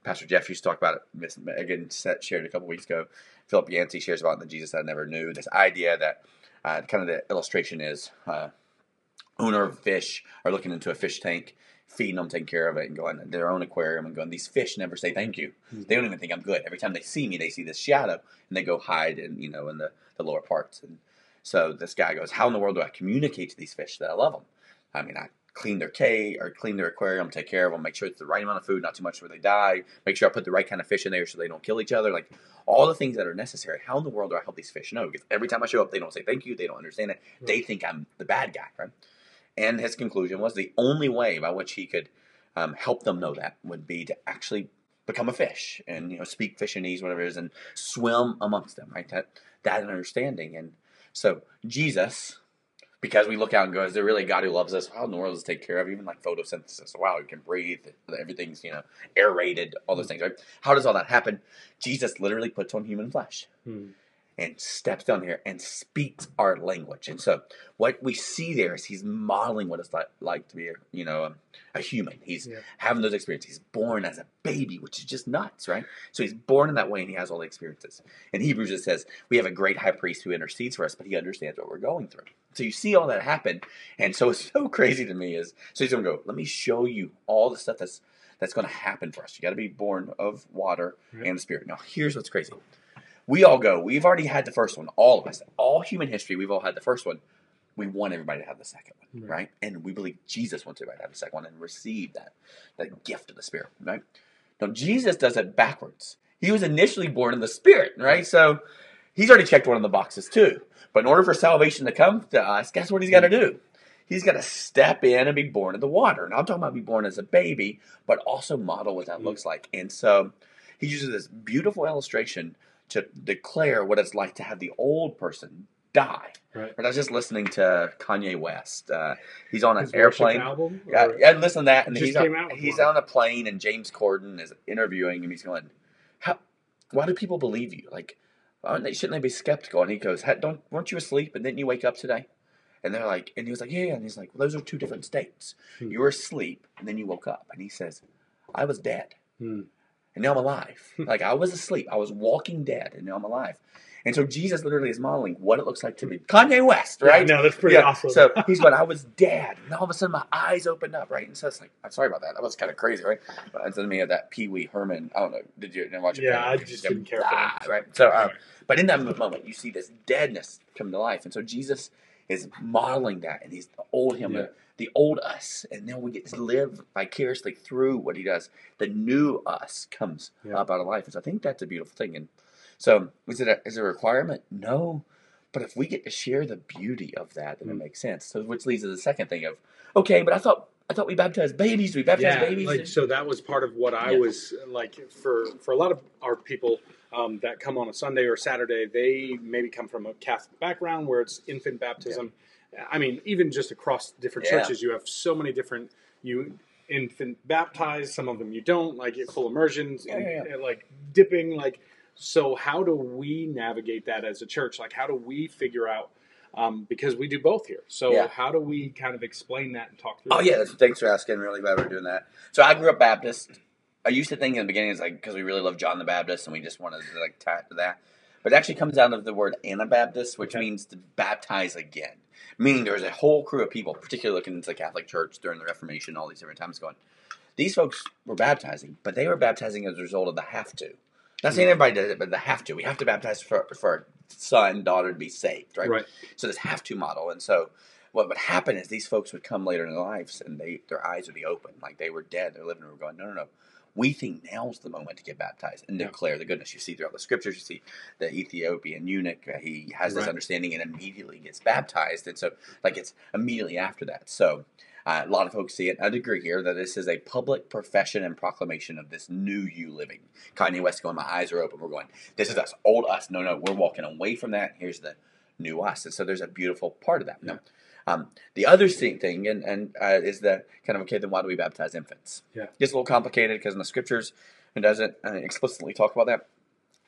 Pastor Jeff used to talk about it. Miss Megan shared a couple weeks ago. Philip Yancey shares about the Jesus I never knew. This idea that uh, kind of the illustration is uh, owner of fish are looking into a fish tank, feeding them, taking care of it, and going to their own aquarium and going, these fish never say thank you. Mm-hmm. They don't even think I'm good. Every time they see me, they see this shadow and they go hide in, you know, in the, the lower parts. And so this guy goes, how in the world do I communicate to these fish that I love them? I mean, I clean their cage or clean their aquarium, take care of them, make sure it's the right amount of food, not too much where they die, make sure I put the right kind of fish in there so they don't kill each other, like all the things that are necessary. How in the world do I help these fish know? Because every time I show up, they don't say thank you, they don't understand it, they think I'm the bad guy, right? And his conclusion was the only way by which he could um, help them know that would be to actually become a fish and you know speak fishanese, whatever it is, and swim amongst them, right? That that understanding, and so Jesus because we look out and go, is there really a God who loves us? How in the world does take care of even like photosynthesis? Wow, you can breathe, everything's you know aerated, all those things, right? How does all that happen? Jesus literally puts on human flesh. Hmm and steps down here and speaks our language. And so what we see there is he's modeling what it's like, like to be, a, you know, a, a human. He's yeah. having those experiences. He's born as a baby, which is just nuts, right? So he's born in that way and he has all the experiences. In Hebrews it says, we have a great high priest who intercedes for us, but he understands what we're going through. So you see all that happen. And so it's so crazy to me is, so he's going to go, let me show you all the stuff that's, that's going to happen for us. You got to be born of water right. and the spirit. Now here's what's crazy we all go. We've already had the first one. All of us, all human history, we've all had the first one. We want everybody to have the second one, right? right? And we believe Jesus wants everybody to have the second one and receive that that gift of the Spirit, right? Now Jesus does it backwards. He was initially born in the Spirit, right? So he's already checked one of the boxes too. But in order for salvation to come to us, guess what he's got to do? He's got to step in and be born in the water. And I'm talking about be born as a baby, but also model what that mm. looks like. And so he uses this beautiful illustration to declare what it's like to have the old person die. Right. But I was just listening to Kanye West. Uh, he's on an His airplane. Album, yeah, yeah, listen to that. And he's on, he's on a plane, and James Corden is interviewing him. He's going, "How? Why do people believe you? Like, shouldn't they be skeptical?" And he goes, "Don't weren't you asleep? And didn't you wake up today?" And they're like, and he was like, "Yeah." And he's like, well, "Those are two different states. Hmm. You were asleep, and then you woke up." And he says, "I was dead." Hmm and now I'm alive. like I was asleep, I was walking dead, and now I'm alive. And so Jesus literally is modeling what it looks like to be Kanye West, right? Yeah, no, that's pretty yeah. awesome. so he's going, I was dead, and all of a sudden my eyes opened up, right? And so it's like, I'm sorry about that. That was kind of crazy, right? But it's me of that Pee Wee Herman. I don't know. Did you watch it? Yeah, I just didn't care ah, Right. So, um, but in that moment, you see this deadness come to life, and so Jesus is modeling that, and he's the old him. Yeah the old us, and then we get to live vicariously through what he does. The new us comes yeah. up out of life, and so I think that's a beautiful thing. And so, is it a, is it a requirement? No, but if we get to share the beauty of that, then mm. it makes sense. So, which leads to the second thing of, okay, but I thought I thought we baptized babies. We baptized yeah, babies. Like, so that was part of what I yeah. was like for for a lot of our people um, that come on a Sunday or Saturday. They maybe come from a Catholic background where it's infant baptism. Yeah. I mean, even just across different yeah. churches, you have so many different you infant baptized. Some of them you don't like full immersions, yeah, and, yeah. like dipping. Like, so how do we navigate that as a church? Like, how do we figure out? Um, because we do both here. So yeah. how do we kind of explain that and talk through? Oh yeah, thanks for asking. Really glad we're doing that. So I grew up Baptist. I used to think in the beginning it's like because we really love John the Baptist and we just wanted to like tap to that. But it actually comes out of the word Anabaptist, which okay. means to baptize again. Meaning there was a whole crew of people, particularly looking into the Catholic Church during the Reformation, all these different times, going, these folks were baptizing, but they were baptizing as a result of the have to. Not saying everybody does it, but the have to. We have to baptize for, for our son, daughter to be saved, right? Right. So this have to model. And so what would happen is these folks would come later in their lives and they their eyes would be open, like they were dead. They're living and we're going, no, no, no we think now's the moment to get baptized and yeah. declare the goodness. You see throughout the scriptures, you see the Ethiopian eunuch, uh, he has this right. understanding and immediately gets baptized. And so, like, it's immediately after that. So, uh, a lot of folks see it. I agree here that this is a public profession and proclamation of this new you living. Kanye West going, my eyes are open. We're going, this is us, old us. No, no, we're walking away from that. Here's the new us. And so there's a beautiful part of that. Yeah. Now, um, the other thing, and, and uh, is that kind of okay, then why do we baptize infants? Yeah, it gets a little complicated because in the scriptures it doesn't uh, explicitly talk about that.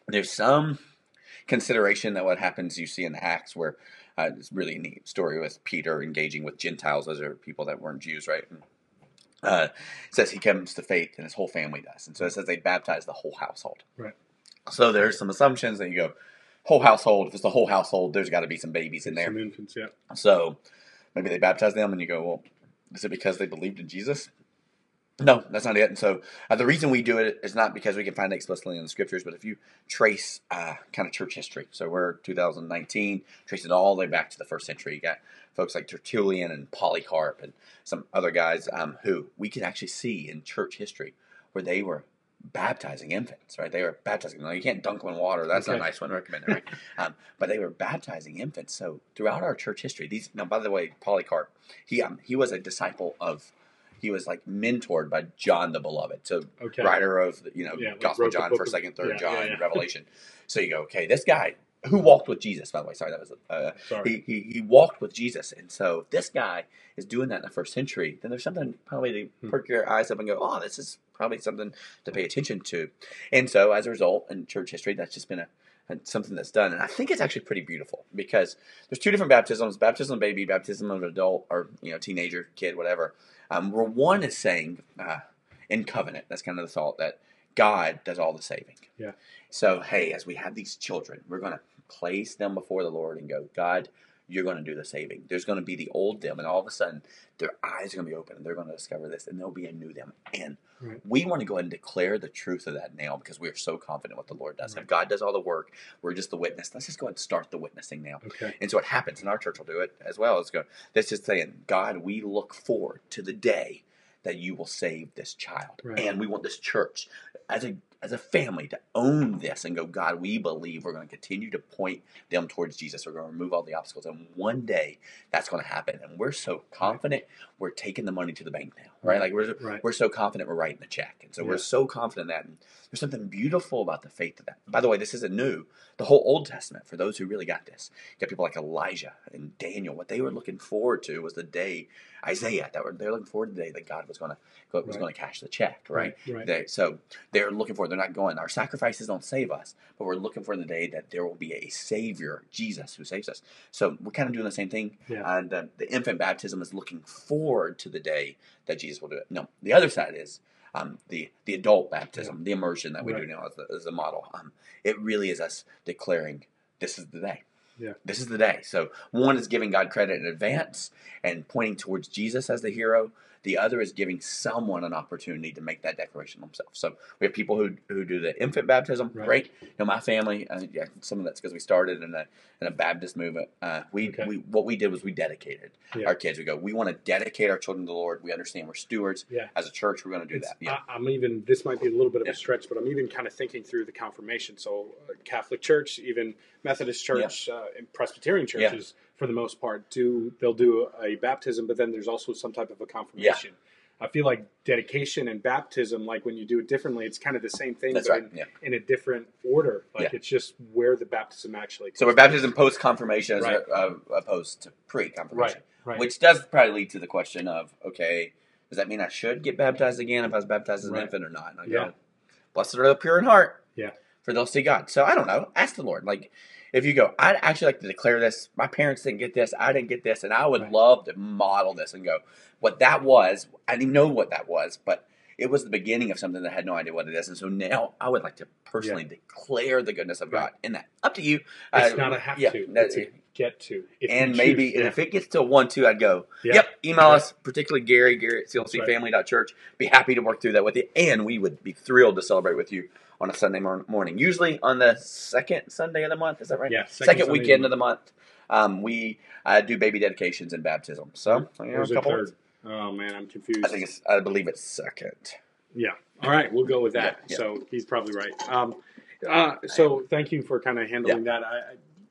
There's some consideration that what happens you see in the Acts where uh, it's really a neat story with Peter engaging with Gentiles. Those are people that weren't Jews, right? And uh, says he comes to faith and his whole family does. And so it says they baptize the whole household. Right. So there's some assumptions that you go, whole household, if it's the whole household, there's got to be some babies in there. Some infants, yeah. So maybe they baptize them and you go, well, is it because they believed in Jesus? No, that's not it. And so uh, the reason we do it is not because we can find it explicitly in the scriptures, but if you trace uh, kind of church history, so we're 2019, trace it all the way back to the first century. You got folks like Tertullian and Polycarp and some other guys um, who we can actually see in church history where they were baptizing infants, right? They were baptizing. Now, you can't dunk them in water. That's Okay. not a nice one. Recommend it, right? um, but they were baptizing infants. So throughout our church history, these. Now, by the way, Polycarp, he um, he was a disciple of. He was like mentored by John the Beloved, so Okay. writer of you know Yeah, Gospel John, First, Second, Third yeah, John, yeah, yeah. Revelation. So you go, okay, this guy who walked with Jesus. By the way, sorry, that was uh, Sorry. he, he he walked with Jesus, and so this guy is doing that in the first century. Then there's something probably to Hmm. perk your eyes up and go, oh, this is probably something to pay attention to. And so as a result, in church history, that's just been a something that's done, and I think it's actually pretty beautiful because there's two different baptisms: baptism of baby, baptism of adult, or you know, teenager, kid, whatever. Um, where one is saying uh, in covenant, that's kind of the thought that God does all the saving. Yeah. So hey, as we have these children, we're going to place them before the Lord and go, God, you're going to do the saving. There's going to be the old them, and all of a sudden, their eyes are going to be open, and they're going to discover this, and there'll be a new them. And Right. we want to go ahead and declare the truth of that now because we are so confident what the Lord does. Right. If God does all the work, we're just the witness. Let's just go ahead and start the witnessing now. Okay. And so it happens, and our church will do it as well, is go, that's just saying, God, we look forward to the day that you will save this child. Right. And we want this church as a as a family to own this and go, God, we believe we're going to continue to point them towards Jesus. We're going to remove all the obstacles. And one day that's going to happen. And we're so confident we're taking the money to the bank now. Right? Like we're Right. we're so confident we're writing the check. And so Yeah. we're so confident in that. And there's something beautiful about the faith of that. By the way, this isn't new. The whole Old Testament, for those who really got this, you got people like Elijah and Daniel. What they were looking forward to was the day Isaiah that were they're looking forward to the day that God was going to was Right. going to cash the check, right? Right. They, so they're looking for. They're not going. Our sacrifices don't save us, but we're looking for the day that there will be a Savior, Jesus, who saves us. So we're kind of doing the same thing. Yeah. And uh, the infant baptism is looking forward to the day that Jesus will do it. No, the other side is um, the the adult baptism, the immersion that we do now as a, as the model. Um, it really is us declaring this is the day. Yeah. This is the day. So one is giving God credit in advance and pointing towards Jesus as the hero. The other is giving someone an opportunity to make that declaration themselves. So we have people who, who do the infant baptism. Right. Great. You know, my family, uh, yeah, some of that's because we started in a in a Baptist movement. Uh, we, Okay. we what we did was we dedicated Yeah. our kids. We go, we want to dedicate our children to the Lord. We understand we're stewards. Yeah. As a church, we're going to do It's- that. Yeah. I, I'm even. This might be a little bit of Yeah. a stretch, but I'm even kind of thinking through the confirmation. So, uh, Catholic Church, even Methodist Church, uh, and Presbyterian churches, for the most part, do they'll do a baptism, but then there's also some type of a confirmation. I feel like dedication and baptism, like when you do it differently, it's kind of the same thing, That's but right. in, Yeah. in a different order. Like Yeah. it's just where the baptism actually. So we're baptism post confirmation as Right. uh, opposed to pre confirmation. right, Which does probably lead to the question of, okay, does that mean I should get baptized again if I was baptized as an infant or not? Yeah. go, blessed are the pure in heart. Yeah. For they'll see God. So I don't know. Ask the Lord. Like, if you go, I'd actually like to declare this. My parents didn't get this. I didn't get this. And I would Right. love to model this and go, what that was, I didn't know what that was, but it was the beginning of something that I had no idea what it is. And so now I would like to personally declare the goodness of Right. God in that. Up to you. it's Uh, not a have yeah, to; that- it's a get to. And maybe and Yeah. if it gets to one two, I'd go. Yeah. Yep, email Yeah. us, particularly Gary, Gary at That's right. clcfamily.church. Be happy to work through that with you, and we would be thrilled to celebrate with you on a Sunday mor- morning. Usually on the second Sunday of the month. Is that right? Yeah, second, second weekend of the month. Um, we uh, do baby dedications and baptism. So you know, a couple. third? Oh man, I'm confused. I think it's. I believe it's second. Yeah. All right, we'll go with that. Yeah, yeah. So he's probably right. Um, uh, so thank you for kind of handling that. I, I,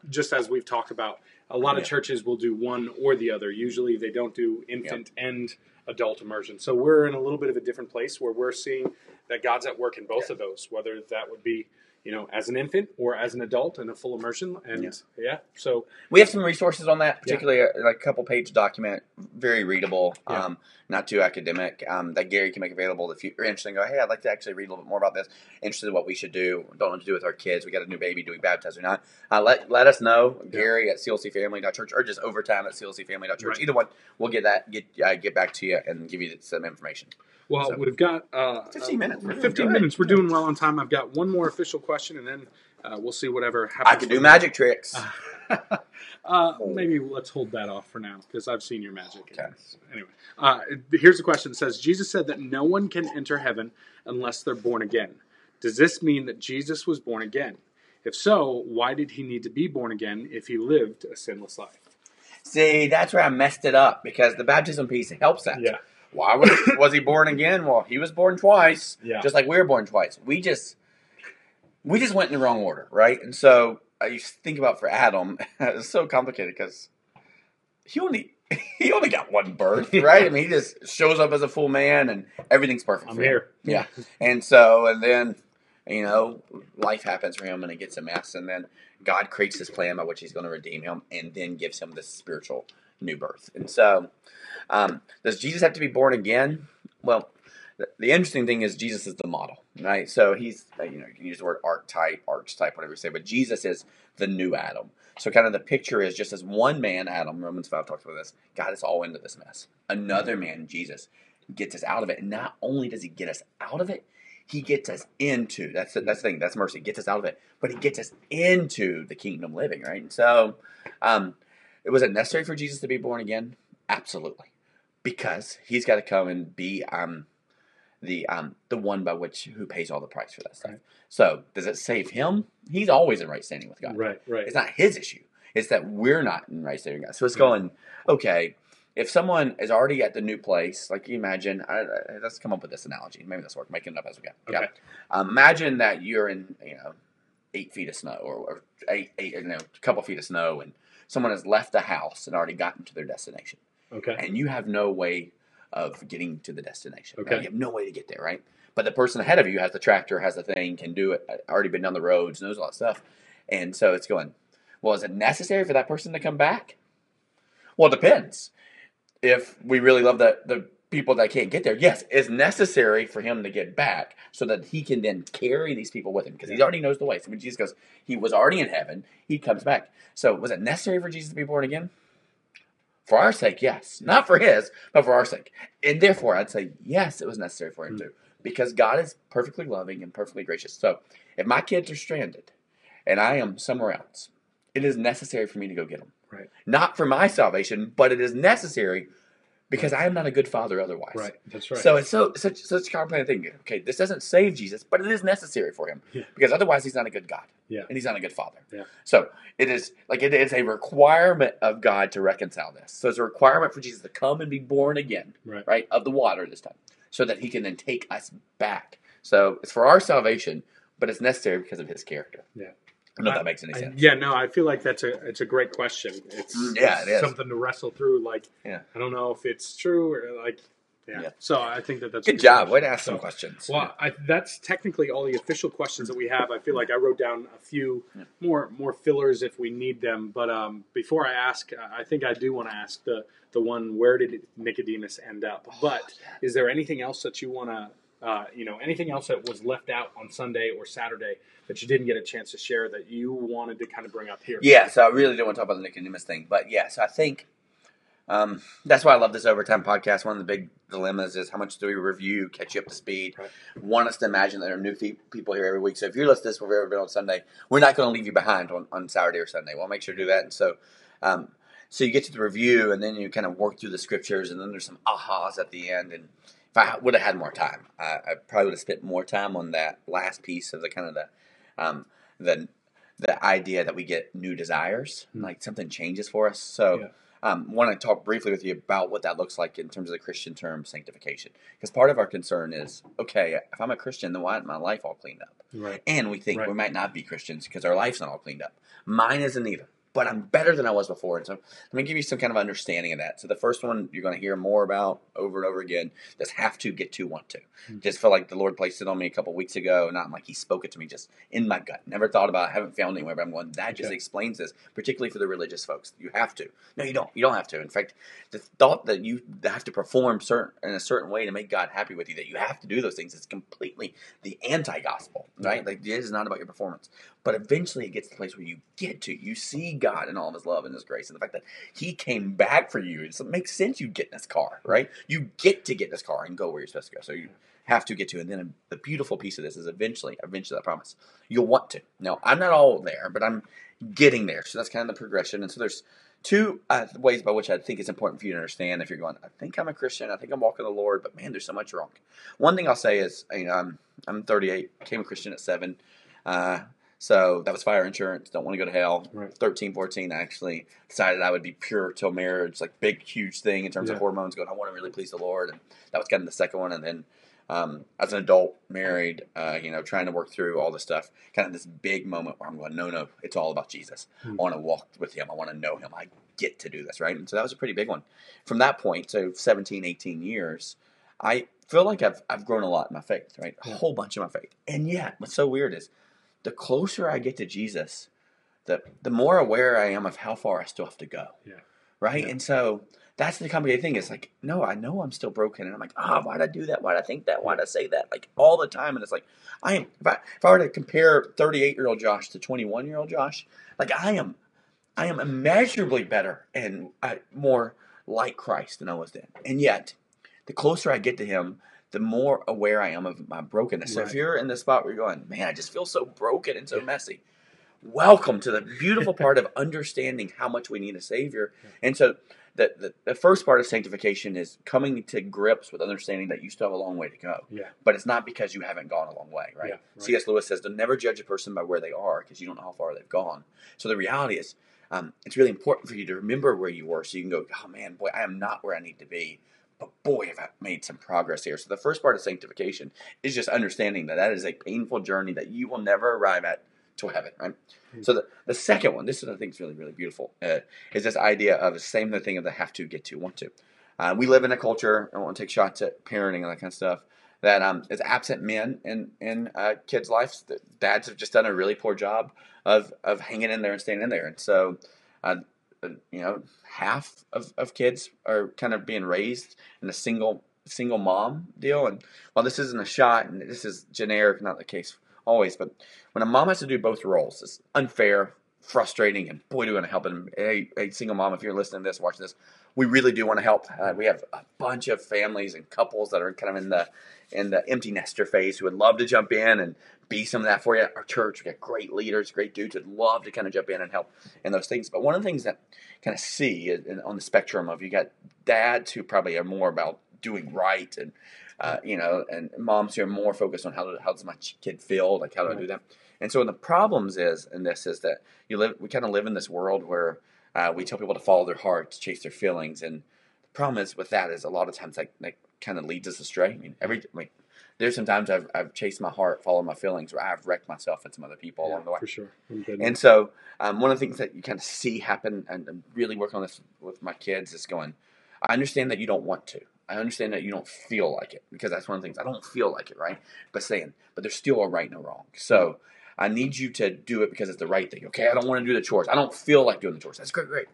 just as we've talked about, a lot of churches will do one or the other. Usually, they don't do infant and adult immersion. So we're in a little bit of a different place where we're seeing that God's at work in both of those. Whether that would be, you know, as an infant or as an adult in a full immersion. And yeah, yeah so we have some resources on that, particularly yeah. like a couple page document, very readable, yeah. um, not too academic. Um, that Gary can make available if you're interested. go, hey, I'd like to actually read a little bit more about this. Interested in what we should do. Don't know what to do with our kids. We got a new baby. Do we baptize or not? Uh, let let us know, Gary at clcfamily.church or just overtime at clcfamily.church. Right. Either one, we'll get that get uh, get back to you and give you some information. Well, so, we've got uh, 15 minutes. We're 15 minutes. We're doing well on time. I've got one more official question, and then uh, we'll see whatever happens. I can do magic tricks. uh, maybe let's hold that off for now because I've seen your magic. Okay. Anyway, uh, here's a question. It says Jesus said that no one can enter heaven unless they're born again. Does this mean that Jesus was born again? If so, why did he need to be born again if he lived a sinless life? See, that's where I messed it up because the baptism piece helps that. Yeah. Why was, was he born again? Well, he was born twice, yeah. just like we were born twice. We just we just went in the wrong order, right? And so I used to think about for Adam, it's so complicated because he only he only got one birth, right? I mean, he just shows up as a full man and everything's perfect. I'm here. Him. Yeah, and so and then you know life happens for him and it gets a mess, and then God creates this plan by which He's going to redeem him, and then gives him this spiritual new birth. And so um, does Jesus have to be born again? Well, the, interesting thing is Jesus is the model, right? So he's, uh, you know, you can use the word archetype, archetype, whatever you say, but Jesus is the new Adam. So kind of the picture is just as one man, Adam, Romans 5 talks about this, got us all into this mess. Another man, Jesus, gets us out of it. And not only does he get us out of it, he gets us into that's the, that's the thing that's mercy gets us out of it but he gets us into the kingdom living right and so um, was it necessary for jesus to be born again absolutely because he's got to come and be um, the um, the one by which who pays all the price for that stuff. Right. So does it save him? He's always in right standing with God. Right, right. It's not his issue. It's that we're not in right standing with God. So it's going okay. If someone is already at the new place, like you imagine, I, I, let's come up with this analogy. Maybe this work. Making it up as we go. Okay. Yeah. Um, imagine that you're in you know eight feet of snow or, or eight eight you know a couple feet of snow, and someone has left the house and already gotten to their destination Okay. And you have no way of getting to the destination. Okay. Right? You have no way to get there, right? But the person ahead of you has the tractor, has the thing, can do it, uh, already been down the roads, knows all that stuff. And so it's going, well, is it necessary for that person to come back? Well, it depends. If we really love the, the people that can't get there, yes, it's necessary for him to get back so that he can then carry these people with him because he already knows the way. So when Jesus goes, he was already in heaven, he comes back. So was it necessary for Jesus to be born again? For our sake, yes. Not for his, but for our sake. And therefore, I'd say, yes, it was necessary for him mm-hmm. to. Because God is perfectly loving and perfectly gracious. So if my kids are stranded and I am somewhere else, it is necessary for me to go get them. Right. Not for my salvation, but it is necessary because I am not a good father otherwise. Right, that's right. So it's so such such a complicated thing. Okay, this doesn't save Jesus, but it is necessary for him yeah. because otherwise he's not a good God. Yeah, and he's not a good father. Yeah. So it is like it is a requirement of God to reconcile this. So it's a requirement for Jesus to come and be born again, right, right of the water this time, so that he can then take us back. So it's for our salvation, but it's necessary because of his character. Yeah. I don't know if that makes any sense. I, yeah, no, I feel like that's a it's a great question. It's mm, yeah, it's something to wrestle through. Like, yeah, I don't know if it's true or like, yeah. yeah. So I think that that's good job. Way to ask so, some questions. Well, I, that's technically all the official questions that we have. I feel like I wrote down a few yeah. more more fillers if we need them. But um, before I ask, I think I do want to ask the the one where did Nicodemus end up? Oh, but is there anything else that you want to uh, you know, anything else that was left out on Sunday or Saturday that you didn't get a chance to share that you wanted to kind of bring up here? Yeah, so I really don't want to talk about the Nicodemus thing, but yes, yeah, so I think um, that's why I love this overtime podcast. One of the big dilemmas is how much do we review, catch you up to speed. Right. Want us to imagine that there are new people here every week. So if you're listening to this, we've ever been on Sunday, we're not going to leave you behind on, on Saturday or Sunday. We'll make sure to do that. And so, um, so you get to the review, and then you kind of work through the scriptures, and then there's some ahas at the end, and if I would have had more time, I, I, probably would have spent more time on that last piece of the kind of the um, the the idea that we get new desires, mm-hmm. like something changes for us. So. Yeah. Um, want to talk briefly with you about what that looks like in terms of the Christian term sanctification. Because part of our concern is, okay, if I'm a Christian, then why isn't my life all cleaned up? Right. And we think right. we might not be Christians because our life's not all cleaned up. Mine isn't either. But I'm better than I was before. And so let me give you some kind of understanding of that. So the first one you're going to hear more about over and over again. Does have to, get to, want to. Mm-hmm. Just feel like the Lord placed it on me a couple weeks ago, not like He spoke it to me, just in my gut. Never thought about. it, haven't found anywhere, but I'm going. That just explains this, particularly for the religious folks. You have to. No, you don't. You don't have to. In fact, the thought that you have to perform certain in a certain way to make God happy with you, that you have to do those things, is completely the anti-gospel, right? Like it is not about your performance. But eventually, it gets to the place where you get to. You see God in all of His love and His grace, and the fact that He came back for you. It makes sense. You get in this car, right? You get to get in this car and go where you're supposed to go. So you have to get to. And then the beautiful piece of this is eventually, eventually, I promise, you'll want to. Now, I'm not all there, but I'm getting there. So that's kind of the progression. And so there's two uh, ways by which I think it's important for you to understand if you're going, I think I'm a Christian, I think I'm walking the Lord, but man, there's so much wrong. One thing I'll say is, you know, I'm, I'm 38, became a Christian at seven. Uh, so that was fire insurance. Don't want to go to hell. Right. 13, 14, I actually decided I would be pure till marriage, like big, huge thing in terms yeah. of hormones. Going, I want to really please the Lord, and that was kind of the second one. And then um, as an adult, married, uh, you know, trying to work through all this stuff, kind of this big moment where I'm going, no, no, it's all about Jesus. Mm-hmm. I want to walk with Him. I want to know Him. I get to do this, right? And so that was a pretty big one. From that point, so 17, 18 years, I feel like I've I've grown a lot in my faith, right? A whole bunch of my faith. And yet, what's so weird is the closer I get to Jesus, the the more aware I am of how far I still have to go. Yeah. Right? Yeah. And so that's the complicated thing. It's like, no, I know I'm still broken. And I'm like, ah, oh, why'd I do that? Why'd I think that? Why'd I say that? Like all the time. And it's like, I am, if I, if I were to compare 38 year old Josh to 21 year old Josh, like I am, I am immeasurably better and uh, more like Christ than I was then. And yet, the closer I get to him, the more aware I am of my brokenness. So if you're in the spot where you're going, man, I just feel so broken and so messy, welcome to the beautiful part of understanding how much we need a Savior. And so the, the, the, first part of sanctification is coming to grips with understanding that you still have a long way to go. Yeah. But it's not because you haven't gone a long way, right? Yeah, right. C.S. Lewis says to never judge a person by where they are because you don't know how far they've gone. So the reality is, um, it's really important for you to remember where you were so you can go, oh man, boy, I am not where I need to be but boy, have I made some progress here. So the first part of sanctification is just understanding that that is a painful journey that you will never arrive at to heaven, right? Mm-hmm. So the, the second one, this is I think is really really beautiful, uh, is this idea of the same the thing of the have to, get to, want to. Uh, we live in a culture. I want to take shots at parenting and that kind of stuff. That um, is absent men in in uh, kids' lives. Dads have just done a really poor job of of hanging in there and staying in there, and so uh, Uh, you know, half of, of kids are kind of being raised in a single single mom deal. And while this isn't a shot, and this is generic, not the case always, but when a mom has to do both roles, it's unfair, frustrating, and boy, do we want to help. And hey, hey, single mom, if you're listening to this, watching this, we really do want to help. Uh, we have a bunch of families and couples that are kind of in the in the empty nester phase who would love to jump in and be some of that for you. Our church, we got great leaders, great dudes who'd love to kind of jump in and help in those things. But one of the things that kind of see on the spectrum of you got dads who probably are more about doing right and uh, you know, and moms who are more focused on how, to, how does my kid feel, like how do I do that. And so the problems is in this is that you live, we kind of live in this world where uh, we tell people to follow their hearts, chase their feelings, and the problem is with that is a lot of times that, that kind of leads us astray. I mean, every like there's some times I've, I've chased my heart, followed my feelings, where I've wrecked myself and some other people yeah, along the way. For sure. And so, um, one of the things that you kind of see happen, and I'm really working on this with my kids, is going, I understand that you don't want to. I understand that you don't feel like it because that's one of the things I don't feel like it, right? But saying, but there's still a right and a wrong. So I need you to do it because it's the right thing. Okay, I don't want to do the chores. I don't feel like doing the chores. That's great, great.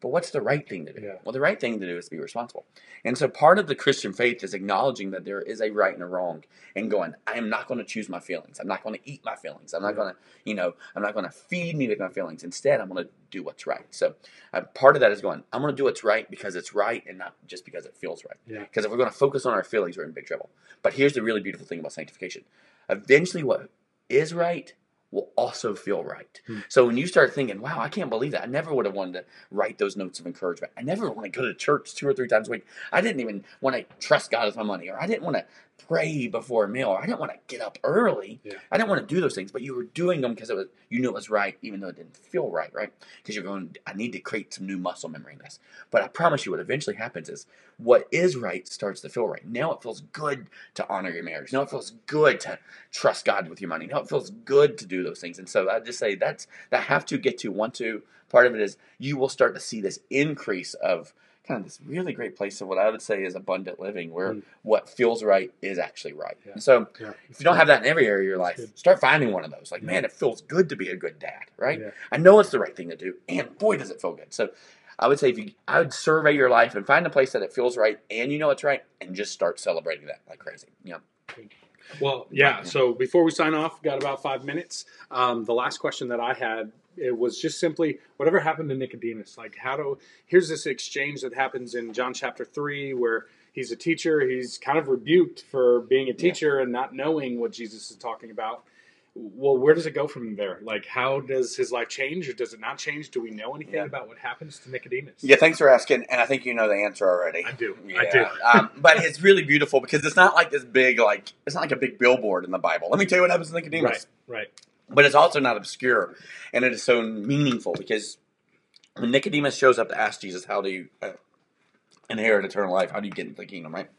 But what's the right thing to do? Yeah. Well, the right thing to do is to be responsible. And so part of the Christian faith is acknowledging that there is a right and a wrong and going, I am not going to choose my feelings. I'm not going to eat my feelings. I'm not going to, you know, I'm not going to feed me with my feelings. Instead, I'm going to do what's right. So uh, part of that is going, I'm going to do what's right because it's right and not just because it feels right. Because yeah. if we're going to focus on our feelings, we're in big trouble. But here's the really beautiful thing about sanctification. Eventually, what is right will also feel right. Hmm. So when you start thinking, wow, I can't believe that. I never would have wanted to write those notes of encouragement. I never want to go to church two or three times a week. I didn't even want to trust God with my money, or I didn't want to pray before a meal. Or I didn't want to get up early. Yeah. I didn't want to do those things, but you were doing them because it was you knew it was right, even though it didn't feel right, right? Because you're going, I need to create some new muscle memory in this. But I promise you, what eventually happens is what is right starts to feel right. Now it feels good to honor your marriage. Now it feels good to trust God with your money. Now it feels good to do those things. And so I just say that's that have to get to want to. Part of it is you will start to see this increase of kind of this really great place of what I would say is abundant living, where Mm. what feels right is actually right. Yeah. And so Yeah. if you don't have that in every area of your life, start finding one of those. Like, Yeah. man, it feels good to be a good dad, right? I know it's the right thing to do, and boy, does it feel good. So I would say if you, I would survey your life and find a place that it feels right and you know it's right, and just start celebrating that like crazy. Yeah. Well, yeah. Yeah. So before we sign off, got about five minutes. Um, the last question that I had it was just simply whatever happened to Nicodemus. Like, how do here's this exchange that happens in John chapter three where he's a teacher. He's kind of rebuked for being a teacher and not knowing what Jesus is talking about. Well, where does it go from there? Like, how does his life change, or does it not change? Do we know anything Yeah. about what happens to Nicodemus? Yeah, thanks for asking, and I think you know the answer already. I do. Yeah. I do. um, but it's really beautiful because it's not like this big, like it's not like a big billboard in the Bible. Let me tell you what happens to Nicodemus. Right. Right. but it's also not obscure and it is so meaningful because when nicodemus shows up to ask jesus how do you uh, inherit eternal life how do you get into the kingdom right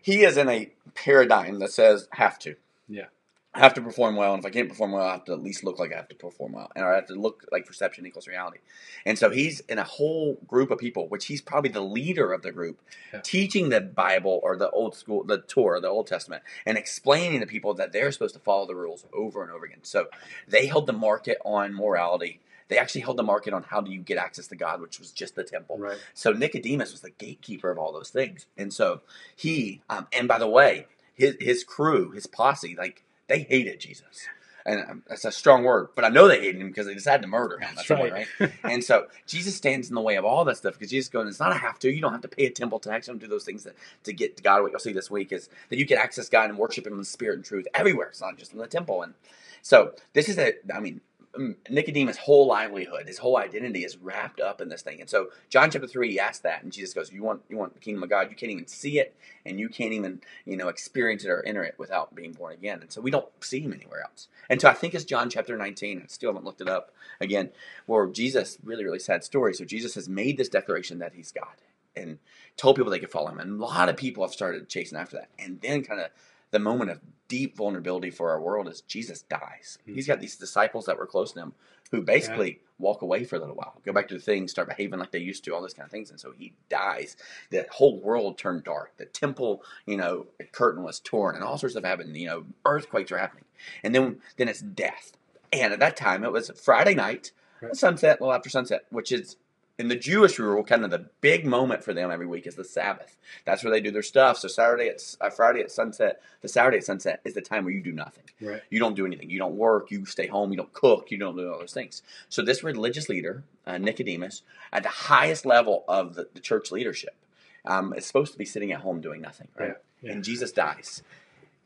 he is in a paradigm that says have to Yeah. I have to perform well, and if I can't perform well, I have to at least look like I have to perform well, and I have to look like perception equals reality. And so he's in a whole group of people, which he's probably the leader of the group, Yeah. teaching the Bible or the old school, the Torah, the Old Testament, and explaining to people that they're supposed to follow the rules over and over again. So they held the market on morality. They actually held the market on how do you get access to God, which was just the temple. Right. So Nicodemus was the gatekeeper of all those things, and so he, um, and by the way, his his crew, his posse, like they hated Jesus, and um, that's a strong word, but I know they hated him because they decided to murder him. That's point, right. right? and so Jesus stands in the way of all that stuff because Jesus going, it's not a have to. You don't have to pay a temple tax. You don't do those things that, to get to God. What you'll see this week is that you can access God and worship Him in spirit and truth everywhere. It's not just in the temple. And so this is a, I mean, Um, Nicodemus' whole livelihood, his whole identity is wrapped up in this thing. And so John chapter three, he asks that, and Jesus goes, "You want you want the kingdom of God? You can't even see it, and you can't even you know experience it or enter it without being born again." And so we don't see him anywhere else. And so I think it's John chapter nineteen. I still haven't looked it up again, where Jesus really really sad story. So Jesus has made this declaration that he's God and told people they could follow him, and a lot of people have started chasing after that. And then kind of the moment of deep vulnerability for our world is Jesus dies. Mhm. He's got these disciples that were close to him who basically walk away for a little while, go back to the things, start behaving like they used to, all those kind of things. And so he dies. The whole world turned dark. The temple, you know, curtain was torn and all sorts of happened. You know, earthquakes are happening. And then then it's death. And at that time it was Friday night, Right. sunset, well after sunset, which is in the Jewish rule, kind of the big moment for them every week is the Sabbath. That's where they do their stuff. So Saturday at uh, Friday at sunset, the Saturday at sunset is the time where you do nothing. Right. You don't do anything. You don't work. You stay home. You don't cook. You don't do all those things. So this religious leader, uh, Nicodemus, at the highest level of the, the church leadership, um, is supposed to be sitting at home doing nothing, right? Yeah, yeah. And Jesus dies,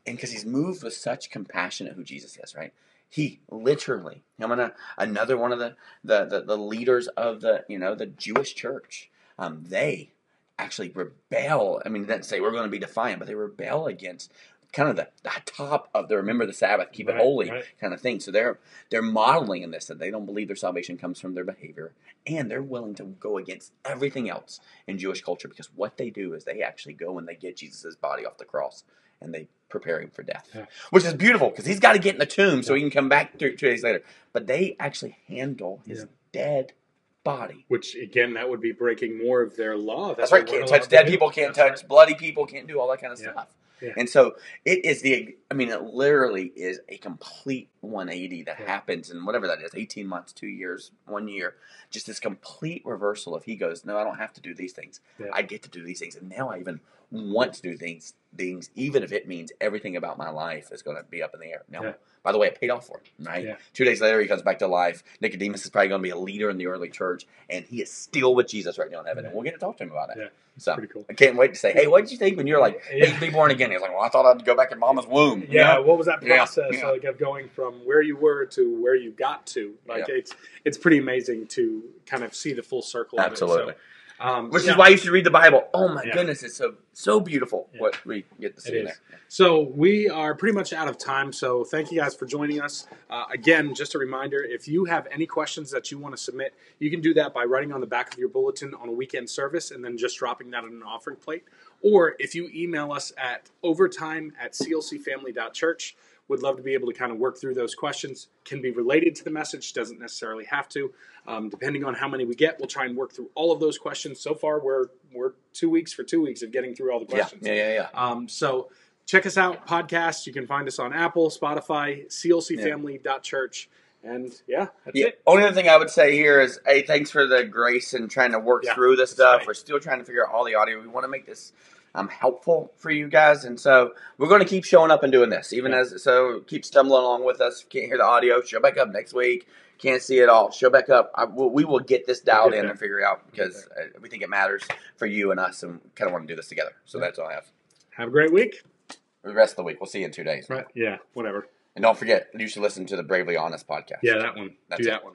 and because he's moved with such compassion at who Jesus is, right? He literally, I'm gonna another one of the the, the, the leaders of the you know the Jewish church. Um, they actually rebel. I mean, they didn't say we're going to be defiant, but they rebel against kind of the, the top of the remember the Sabbath, keep it holy right. kind of thing. So they're they're modeling in this that they don't believe their salvation comes from their behavior, and they're willing to go against everything else in Jewish culture because what they do is they actually go and they get Jesus' body off the cross and they prepare him for death, Yeah. which is beautiful because he's got to get in the tomb so he can come back two, two days later. But they actually handle his Yeah. dead body. Which again, that would be breaking more of their law. That's what right. Can't touch dead people. Can't That's touch bloody people. Can't do all that kind of Yeah. stuff. And so it is the. I mean, it literally is a complete 180 that happens in whatever that is, 18 months, two years, one year. Just this complete reversal of he goes, no, I don't have to do these things. I get to do these things, and now I even want to do things. Things, even if it means everything about my life is going to be up in the air. Now, Yeah. by the way, it paid off for him. Right. Yeah. Two days later, he comes back to life. Nicodemus is probably going to be a leader in the early church, and he is still with Jesus right now in heaven. And we'll get to talk to him about it. Yeah. So Pretty cool. I can't wait to say, hey, what did you think when you're like, hey, Yeah. be born again? He's like, well, I thought I'd go back in mama's womb. you Yeah, know? what was that process yeah. like of going from where you were to where you got to? Like Yeah. it's it's pretty amazing to kind of see the full circle. Of Absolutely. It. Um, Which yeah. is why you should read the Bible. Oh my Yeah. goodness, it's so so beautiful Yeah. what we get to see It in is. there. So we are pretty much out of time. So thank you guys for joining us. Uh, again, just a reminder: if you have any questions that you want to submit, you can do that by writing on the back of your bulletin on a weekend service, and then just dropping that on an offering plate. Or if you email us at overtime at clcfamily.church, would love to be able to kind of work through those questions. Can be related to the message, doesn't necessarily have to. Um, depending on how many we get, we'll try and work through all of those questions. So far, we're we're two weeks for two weeks of getting through all the questions. yeah, yeah, yeah. Um, so check us out, podcasts. You can find us on Apple, Spotify, clcfamily.church. And yeah, that's Yeah. it. Only other thing I would say here is, hey, thanks for the grace and trying to work Yeah, through this stuff. right. We're still trying to figure out all the audio. We want to make this um, helpful for you guys, and so we're going to keep showing up and doing this, even Yeah. as so keep stumbling along with us. Can't hear the audio? Show back up next week. Can't see it all? Show back up. I, we will get this dialed in and figure it out because uh, we think it matters for you and us, and kind of want to do this together. So that's all I have. Have a great week. For the rest of the week, we'll see you in two days. Right. Yeah, whatever. And don't forget, you should listen to the Bravely Honest podcast. Yeah, that one. That's Do it. that one.